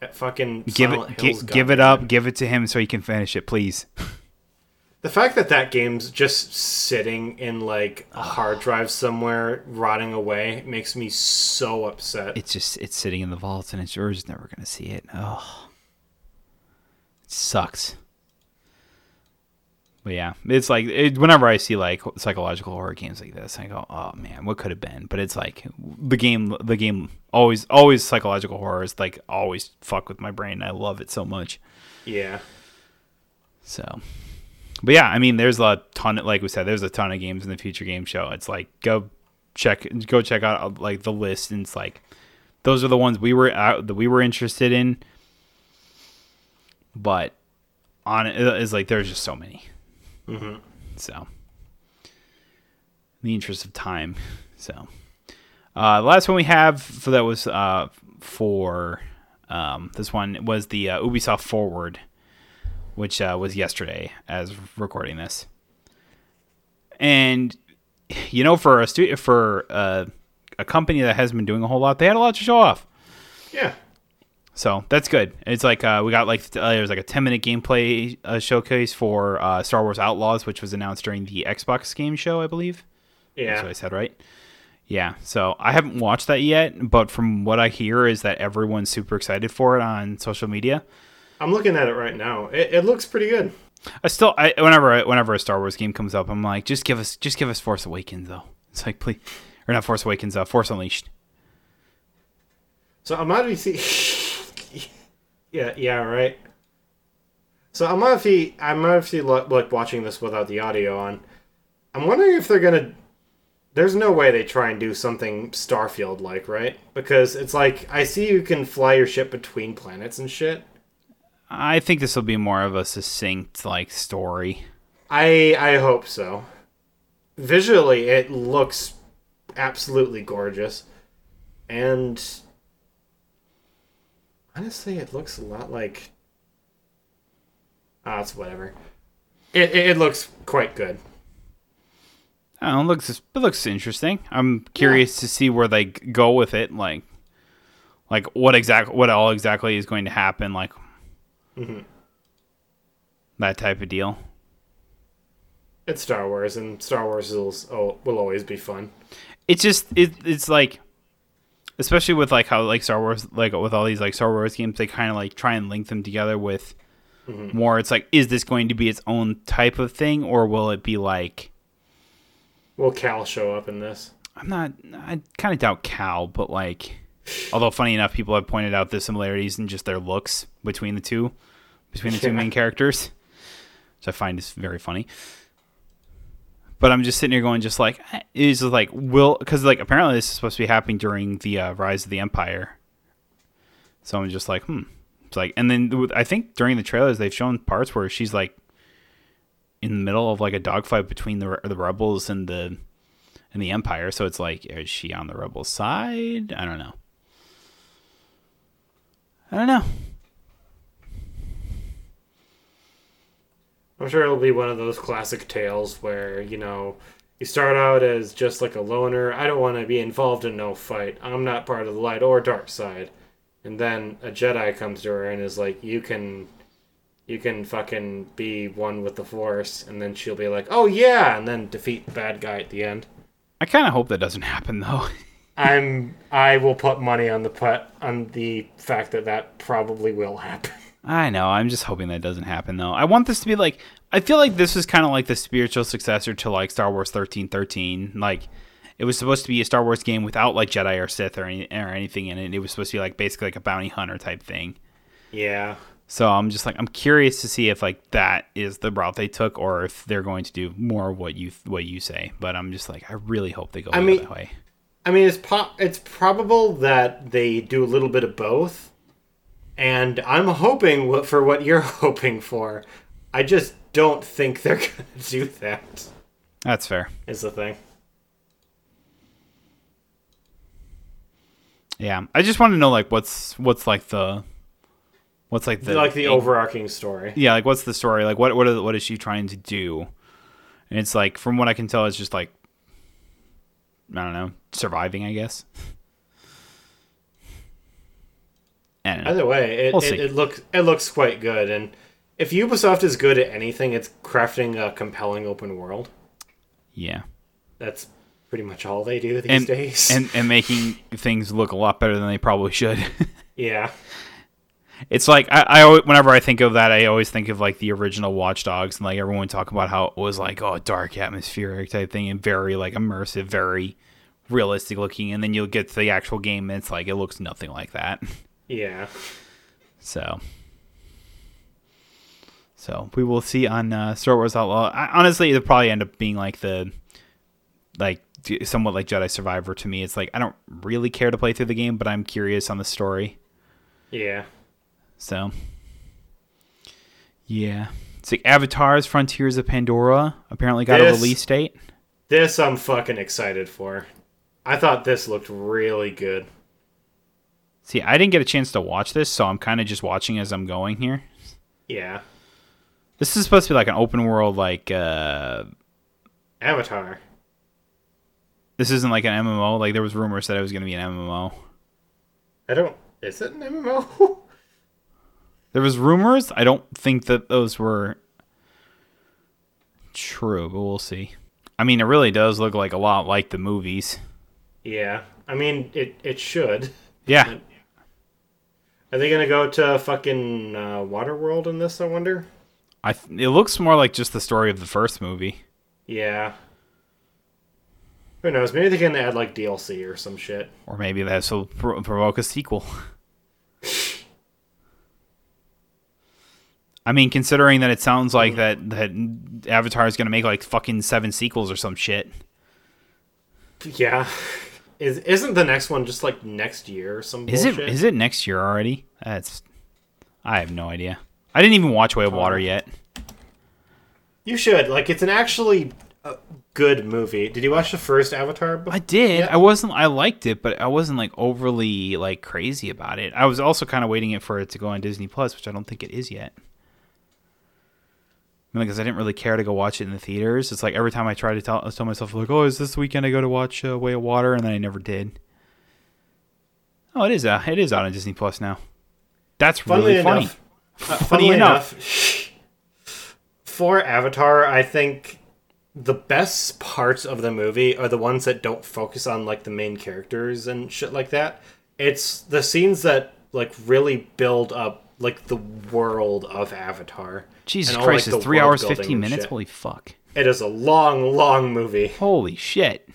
at fucking give Silent it Hills. gi- give it up. Give it to him so he can finish it, please. The fact that that game's just sitting in like a hard drive somewhere, rotting away, makes me so upset. It's just it's sitting in the vault, and it's you're never gonna see it. Oh, it sucks. But yeah, it's like it, whenever I see like psychological horror games like this, I go, "Oh man, what could have been?" But it's like the game, the game always, always psychological horror is like always fuck with my brain. I love it so much. yeah. So, but yeah, I mean, there's a ton. Like we said, there's a ton of games in the future game show. It's like go check, go check out uh, like the list, and it's like those are the ones we were out that we were interested in. But on uh, it is like there's just so many. Mm-hmm. So, in the interest of time, so uh, the last one we have for that was uh, for um, this one was the uh, Ubisoft Forward, which uh, was yesterday as recording this. And you know, for a stu- for uh, a company that hasn't been doing a whole lot, they had a lot to show off. Yeah. So that's good. It's like uh, we got like uh, there was like a ten minute gameplay uh, showcase for uh, Star Wars Outlaws, which was announced during the Xbox game show, I believe. Yeah, that's what I said, right? Yeah, so I haven't watched that yet, but from what I hear is that everyone's super excited for it on social media. I'm looking at it right now. It, it looks pretty good. I still, I, whenever I, whenever a Star Wars game comes up, I'm like, just give us, just give us Force Awakens though. It's like, please, or not Force Awakens, uh, Force Unleashed. So I'm not see. yeah, yeah, right. So I'm obviously I'm obviously like watching this without the audio on. I'm wondering if they're gonna. There's no way they try and do something Starfield like, right? Because it's like I see you can fly your ship between planets and shit. I think this will be more of a succinct like story. I I hope so. Visually, it looks absolutely gorgeous, and honestly, it looks a lot like. Ah, it's whatever. It, it, it looks quite good. Oh, it looks it looks interesting. I'm curious yeah. to see where they go with it. Like, like what exact what all exactly is going to happen. Like, mm-hmm. that type of deal. It's Star Wars, and Star Wars will oh, will always be fun. It's just it, it's like, especially with like how like Star Wars like with all these like Star Wars games, they kind of like try and link them together with mm-hmm. more. It's like, is this going to be its own type of thing, or will it be like? Will Cal show up in this? I'm not. I kind of doubt Cal, but like, although funny enough, people have pointed out the similarities in just their looks between the two, between the two main characters, which I find is very funny. But I'm just sitting here going, just like, is like, will because like apparently this is supposed to be happening during the uh, rise of the Empire. So I'm just like, hmm. It's like, and then I think during the trailers they've shown parts where she's like in the middle of like a dogfight between the the rebels and the and the empire. So it's like, is she on the rebel side? I don't know. I don't know. I'm sure it'll be one of those classic tales where you know you start out as just like a loner. I don't want to be involved in no fight. I'm not part of the light or dark side. And then a Jedi comes to her and is like, "You can you can fucking be one with the force and then she'll be like oh yeah and then defeat the bad guy at the end i kind of hope that doesn't happen though i'm i will put money on the put on the fact that that probably will happen i know i'm just hoping that doesn't happen though i want this to be like i feel like this is kind of like the spiritual successor to like star wars 1313 like it was supposed to be a Star Wars game without like Jedi or Sith or, any, or anything in it. It was supposed to be like basically like a bounty hunter type thing. Yeah. So I'm just like I'm curious to see if like that is the route they took or if they're going to do more what you what you say. But I'm just like I really hope they go I mean, that way. I mean, it's po- it's probable that they do a little bit of both, and I'm hoping for what you're hoping for. I just don't think they're gonna do that. That's fair. Is the thing. Yeah, I just want to know like what's what's like the What's like the like the overarching story? Yeah, like what's the story? Like what what is, what is she trying to do? And it's like from what I can tell, it's just like I don't know, surviving, I guess. Either way, it, we'll it, it looks it looks quite good, and if Ubisoft is good at anything, it's crafting a compelling open world. Yeah, that's pretty much all they do these and, days, and and making things look a lot better than they probably should. yeah, it's like I, I whenever I think of that, I always think of like the original Watch Dogs and like everyone talk about how it was like oh dark atmospheric type thing and very like immersive, very realistic looking, and then you'll get to the actual game and it's like it looks nothing like that. Yeah. So. So we will see on uh, Star Wars Outlaw. I, honestly, it'll probably end up being like the, like somewhat like Jedi Survivor to me. It's like I don't really care to play through the game, but I'm curious on the story. Yeah. So, yeah. It's like Avatar's Frontiers of Pandora apparently got this, a release date. This I'm fucking excited for. I thought this looked really good. See, I didn't get a chance to watch this, so I'm kind of just watching as I'm going here. Yeah. This is supposed to be like an open world, like uh Avatar. This isn't like an MMO. Like there was rumors that it was going to be an MMO. I don't. Is it an MMO? There was rumors. I don't think that those were true, but we'll see. I mean, it really does look like a lot like the movies. Yeah, I mean it. It should. Yeah, Are they gonna go to fucking uh, Waterworld in this? I wonder. I. Th- it looks more like just the story of the first movie. Yeah. Who knows? Maybe they can add like DLC or some shit. Or maybe this will pro- provoke a sequel. I mean, considering that it sounds like that that Avatar is gonna make like fucking seven sequels or some shit. Yeah. Is isn't the next one just like next year or some Is bullshit? it is it next year already? That's I have no idea. I didn't even watch Way of Water yet. You should. Like it's an actually uh, good movie. Did you watch the first Avatar? before? I did. Yeah. I wasn't. I liked it, but I wasn't like overly like crazy about it. I was also kind of waiting it for it to go on Disney Plus, which I don't think it is yet. Because I didn't really care to go watch it in the theaters. It's like every time I try to tell, tell myself like, "Oh, is this weekend I go to watch uh, Way of Water?" and then I never did. Oh, it is. Uh, it is out on Disney Plus now. That's Funnily really funny. enough, uh, Funny funnily enough. enough, for Avatar, I think the best parts of the movie are the ones that don't focus on like the main characters and shit like that. It's the scenes that like really build up like the world of Avatar. Jesus all, Christ! like, it's three hours fifteen minutes. shit. Holy fuck! It is a long, long movie, Holy shit!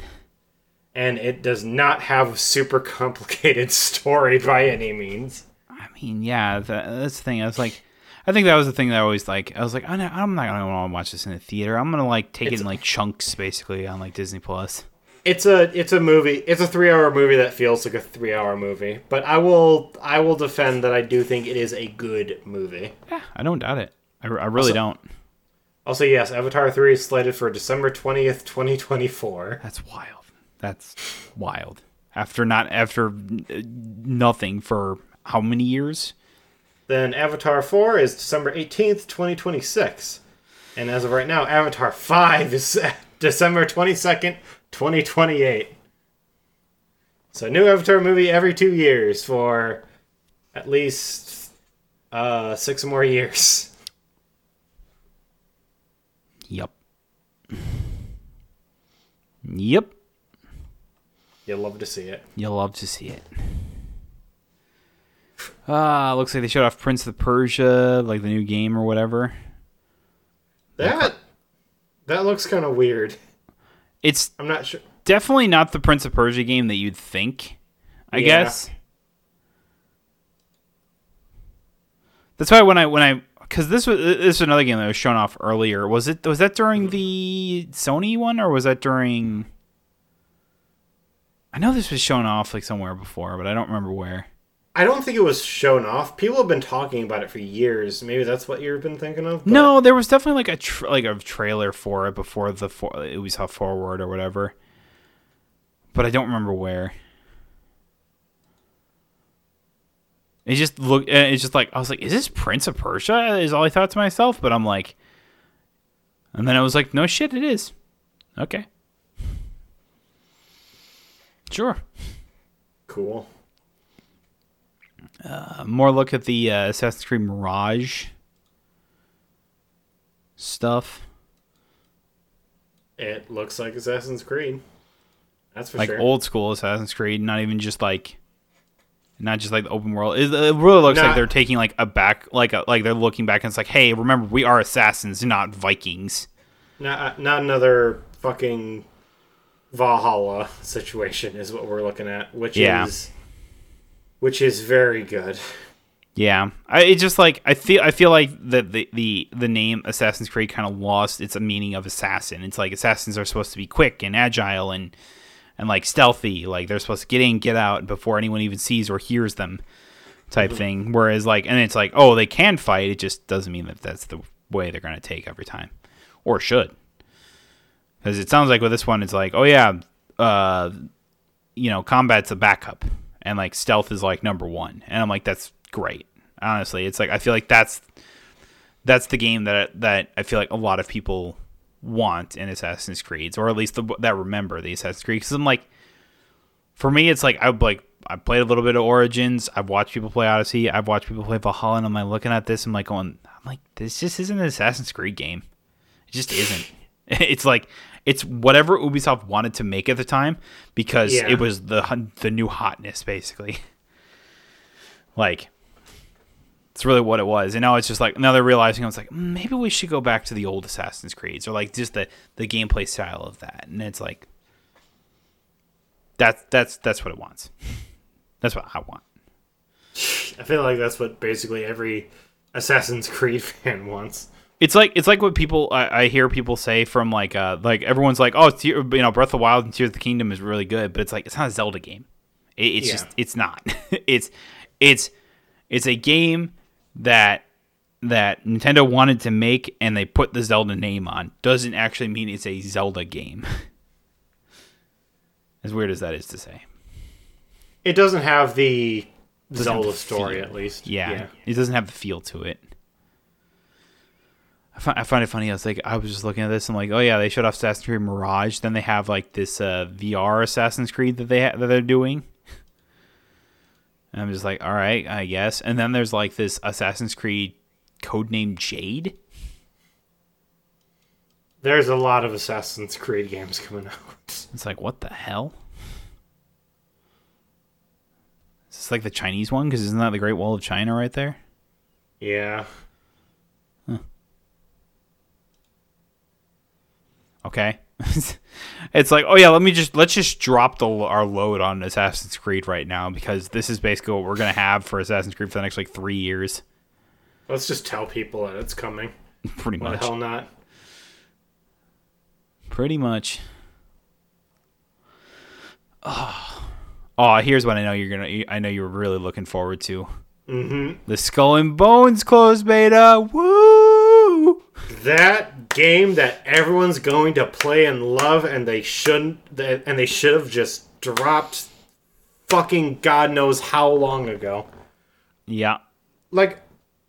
and it does not have a super complicated story by any means. I mean, yeah, that, that's the thing. I was like, I think that was the thing that I always like. I was like, I'm not, I'm not gonna want to watch this in the theater. I'm gonna like take it in like chunks, basically, on like Disney Plus. It's a it's a movie. It's a three hour movie that feels like a three hour movie. But I will I will defend that I do think it is a good movie. Yeah, I don't doubt it. I, I really Also- don't. Also, yes, Avatar three is slated for December twentieth, twenty twenty four. That's wild. That's wild. After not after nothing for how many years? Then Avatar four is December eighteenth, twenty twenty six. And as of right now, Avatar five is December twenty second, twenty twenty eight. So new Avatar movie every two years for at least uh, six more years. Yep. Yep. You'll love to see it. You'll love to see it. Ah, looks like they showed off Prince of Persia, like the new game or whatever. That that looks kind of weird. It's I'm not sure. definitely not the Prince of Persia game that you'd think. I Yeah. guess. That's why when I when I because this was this is another game that was shown off earlier. Was it was that during the Sony one or was that during? I know this was shown off like somewhere before, but I don't remember where. I don't think it was shown off. People have been talking about it for years. Maybe that's what you've been thinking of. but- No, there was definitely like a tr like a trailer for it before the for- it was a forward or whatever. But I don't remember where. It just looked. It's just like I was like, "Is this Prince of Persia?" Is all I thought to myself. But I'm like, and then I was like, "No shit, it is." Okay. Sure. Cool. Uh, more look at the uh, Assassin's Creed Mirage stuff. It looks like Assassin's Creed. That's for like sure. old school Assassin's Creed, not even just like, not just like the open world. It, it really looks like they're taking like a back, like a, like they're looking back and it's like, hey, remember we are assassins, not Vikings. Not uh, not another fucking Valhalla situation is what we're looking at, which Yeah. is which is very good. Yeah, I it just like I feel I feel like the the the, the name Assassin's Creed kind of lost its meaning of assassin. It's like assassins are supposed to be quick and agile and and like stealthy, like they're supposed to get in, get out before anyone even sees or hears them, type thing. Whereas like, and it's like, oh, they can fight. It just doesn't mean that that's the way they're gonna take every time, or should. Because it sounds like with this one, it's like, oh yeah, uh, you know, combat's a backup, and like stealth is like number one, and I'm like, that's great. Honestly, it's like I feel like that's that's the game that that I feel like a lot of people want in Assassin's Creeds, or at least the, that remember the Assassin's Creed. Because I'm like, for me, it's like I like I played a little bit of Origins. I've watched people play Odyssey. I've watched people play Valhalla, and I'm like looking at this. I'm like going, I'm like, this just isn't an Assassin's Creed game. It just isn't. it's like It's whatever Ubisoft wanted to make at the time because Yeah. it was the the new hotness, basically. like, it's really what it was. And now it's just like now they're realizing I was like "Mm, maybe we should go back to the old Assassin's Creeds or like just the the gameplay style of that. And it's like that's that's that's what it wants. That's what I want. I feel like that's what basically every Assassin's Creed fan wants. It's like it's like what people I, I hear people say from like uh like everyone's like oh Te- you know Breath of the Wild and Tears of the Kingdom is really good but it's like it's not a Zelda game. It, it's Yeah. just it's not. it's it's it's a game that that Nintendo wanted to make and they put the Zelda name on doesn't actually mean it's a Zelda game. as weird as that is to say. It doesn't have the Doesn't have Zelda the story, feel. at least. Yeah, it doesn't have the feel to it. I find, I find it funny. I was like, I was just looking at this. I'm like, oh yeah, they showed off Assassin's Creed Mirage. Then they have like this uh, VR Assassin's Creed that they ha- that they're doing. And I'm just like, all right, I guess. And then there's like this Assassin's Creed codename Jade. There's a lot of Assassin's Creed games coming out. It's like, what the hell? Is this like the Chinese one? Because isn't that the Great Wall of China right there? Yeah. Okay. it's like, oh yeah, let me just let's just drop the our load on Assassin's Creed right now because this is basically what we're gonna have for Assassin's Creed for the next like three years, Let's just tell people that it's coming. pretty much. Why the hell not? Pretty much. Oh. oh, here's what I know you're gonna. I know you're really looking forward to Mm-hmm. the Skull and Bones closed beta. Woo! That game that everyone's going to play and love, and they shouldn't, and they should have just dropped fucking God knows how long ago. Yeah. Like,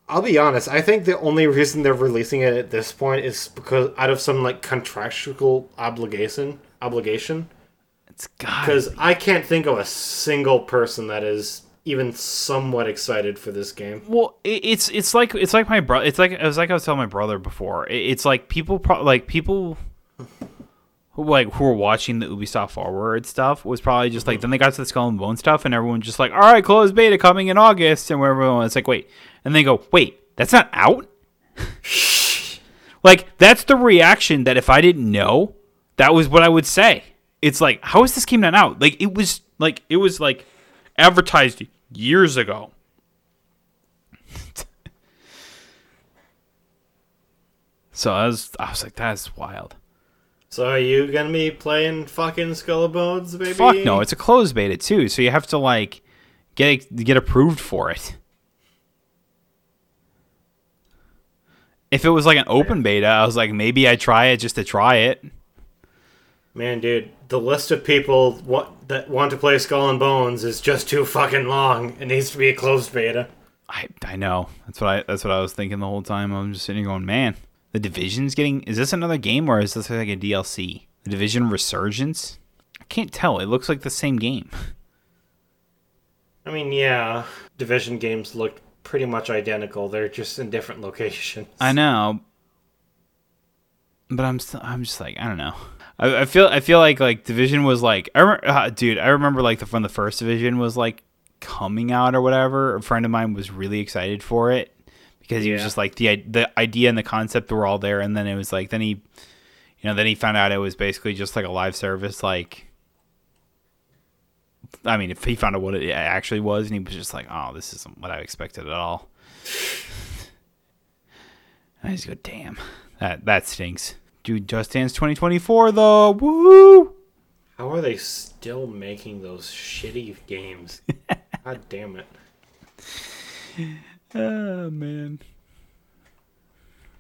I'll be honest, I think the only reason they're releasing it at this point is because out of some like contractual obligation obligation. It's God. Because I can't think of a single person that is even somewhat excited for this game. Well, it's it's like it's like my brother. It's like it was like I was telling my brother before. It's like people pro- like people who like who were watching the Ubisoft Forward stuff was probably just like mm-hmm. then they got to the Skull and Bone stuff and everyone just like all right, closed beta coming in August and everyone it's like wait and they go wait that's not out. like that's the reaction that if I didn't know, that was what I would say. It's like how is this game not out? Like it was like it was like advertised years ago. So I was, I was like, that's wild. So are you gonna be playing fucking Skull and Bones, baby? Fuck no, it's a closed beta too, so you have to like get get approved for it. If it was like an open beta, I was like, maybe I try it just to try it. Man, dude, the list of people wa- that want to play Skull and Bones is just too fucking long. It needs to be a closed beta. I I know that's what I that's what I was thinking the whole time. I'm just sitting here going, man, the division's getting. Is this another game or is this like a DLC? The Division Resurgence. I can't tell. It looks like the same game. I mean, yeah, Division games look pretty much identical. They're just in different locations. I know, but I'm still, I'm just like I don't know. I, I feel I feel like like Division was like I remember, uh, dude. I remember like the when the first Division was like coming out or whatever. A friend of mine was really excited for it because he was just like the the idea and the concept were all there, and then it was like then he, you know, then he found out it was basically just like a live service like. I mean, if he found out what it actually was, and he was just like, "Oh, this isn't what I expected at all." And I just go, damn, that that stinks. Dude, Just Dance 2024 though, woo! How are they still making those shitty games? God damn it. Oh man,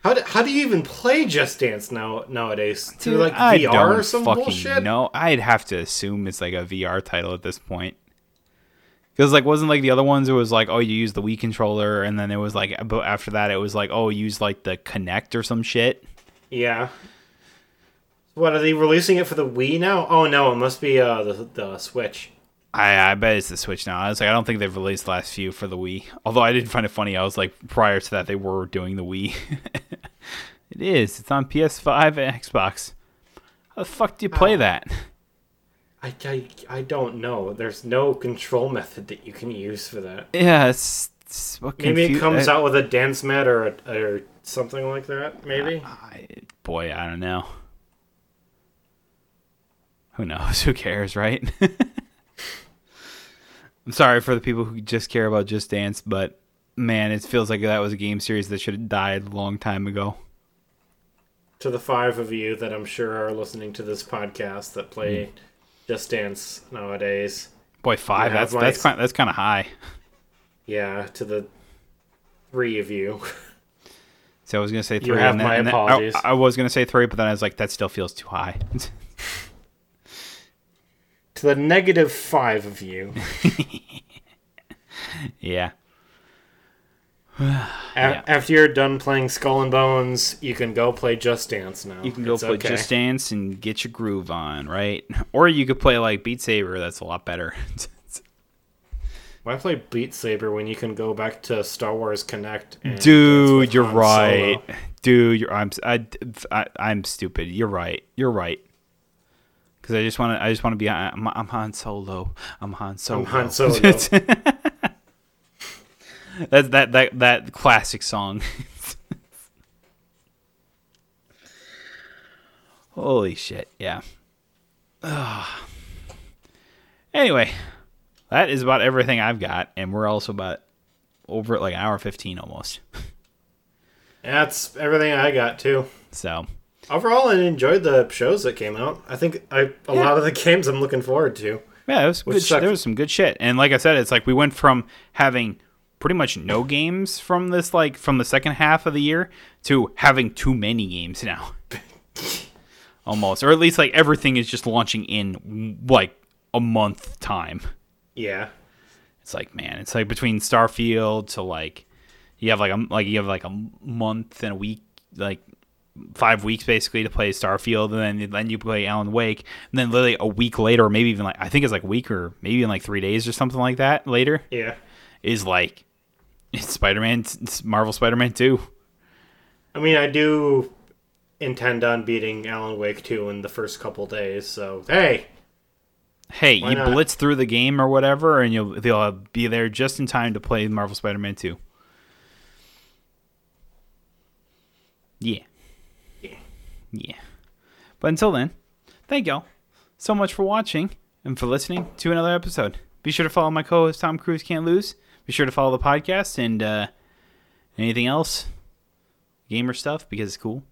How do, how do you even play Just Dance now nowadays? Through like I VR don't or some fucking bullshit? know. I'd have to assume it's like a VR title at this point. Because like wasn't like the other ones. It was like oh you use the Wii controller, and then it was like but after that it was like oh use like the Kinect or some shit. Yeah. What are they releasing it for the Wii now? Oh no, it must be uh the the Switch. I, I bet it's the Switch now. I was like, I don't think they've released the last few for the Wii. Although I didn't find it funny. I was like, prior to that, they were doing the Wii. it is. It's on PS5 and Xbox. How the fuck do you play Oh. that? I, I, I don't know. There's no control method that you can use for that. Yeah, it's, it's Maybe it comes uh, out with a dance mat or a, or something like that. Maybe. I, boy, I don't know. Who knows? Who cares, right? I'm sorry for the people who just care about Just Dance, but man, it feels like that was a game series that should have died a long time ago. to the five of you that I'm sure are listening to this podcast that play Hmm. Just Dance nowadays. Boy, five. That's my- that's kind that's kind of high. Yeah, to the three of you. So I was gonna say three. You have and then, my and then- I- apologies. I, was gonna say three, but then I was like, that still feels too high. to the negative five of you. yeah. A- After you're done playing Skull and Bones, you can go play Just Dance now. You can go It's play okay. Just Dance and get your groove on, right? Or you could play like Beat Saber. That's a lot better. Why play Beat Saber when you can go back to Star Wars Kinect? And Dude, you're Han right. Solo? Dude, you're I'm I, I I'm stupid. You're right. You're right. Because I just want to. I just want to be. I'm, I'm Han Solo. I'm Han Solo. I'm Han Solo. That's that that that classic song. Holy shit! Yeah. Ugh. Anyway, that is about everything I've got, and we're also about over at like an hour fifteen almost. That's everything I got too. So Overall, I enjoyed the shows that came out. I think I a Yeah. lot of the games I'm looking forward to. yeah, it was good. Sh- there was some good shit, and like I said, it's like we went from having pretty much no games from this like from the second half of the year to having too many games now. Almost, or at least like everything is just launching in like a month time. Yeah. It's like man, it's like between Starfield to like you have like a like you have like a month and a week, like five weeks basically to play Starfield, and then then you play Alan Wake, and then literally a week later, or maybe even like I think it's like a week or maybe in like three days or something like that later Yeah. is like Spider Man, Marvel Spider Man two. I mean, I do intend on beating Alan Wake 2 in the first couple days, so hey, Hey, you not? blitz through the game or whatever, and you'll they'll be there just in time to play Marvel Spider Man two. Yeah. Yeah. But until then, thank y'all so much for watching and for listening to another episode. Be sure to follow my co-host Tom Cruise Can't Lose. Be sure to follow the podcast and uh, anything else, gamer stuff because it's cool.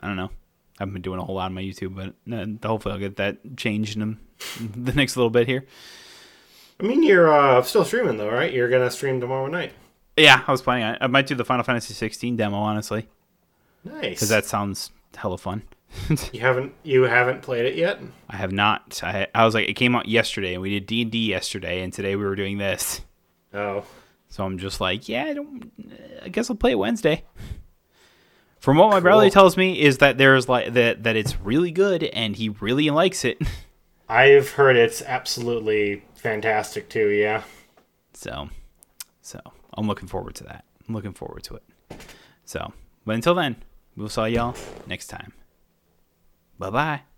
I don't know. I haven't been doing a whole lot on my YouTube, but uh, hopefully I'll get that changed in the next little bit here. I mean, you're uh, still streaming though, right? You're gonna stream tomorrow night. Yeah, I was planning on. I might do the Final Fantasy 16 demo honestly, Nice. because that sounds hella fun. you haven't you haven't played it yet. I have not. I I was like, it came out yesterday, and we did D and D yesterday, and today we were doing this. Oh, So I'm just like, yeah, I don't. I guess I'll play it Wednesday. From what my Cool. brother tells me is that there's like that that it's really good and he really likes it. I've heard it's absolutely fantastic too. Yeah. So, so I'm looking forward to that. I'm looking forward to it. So, but until then, we'll saw y'all next time. Bye bye.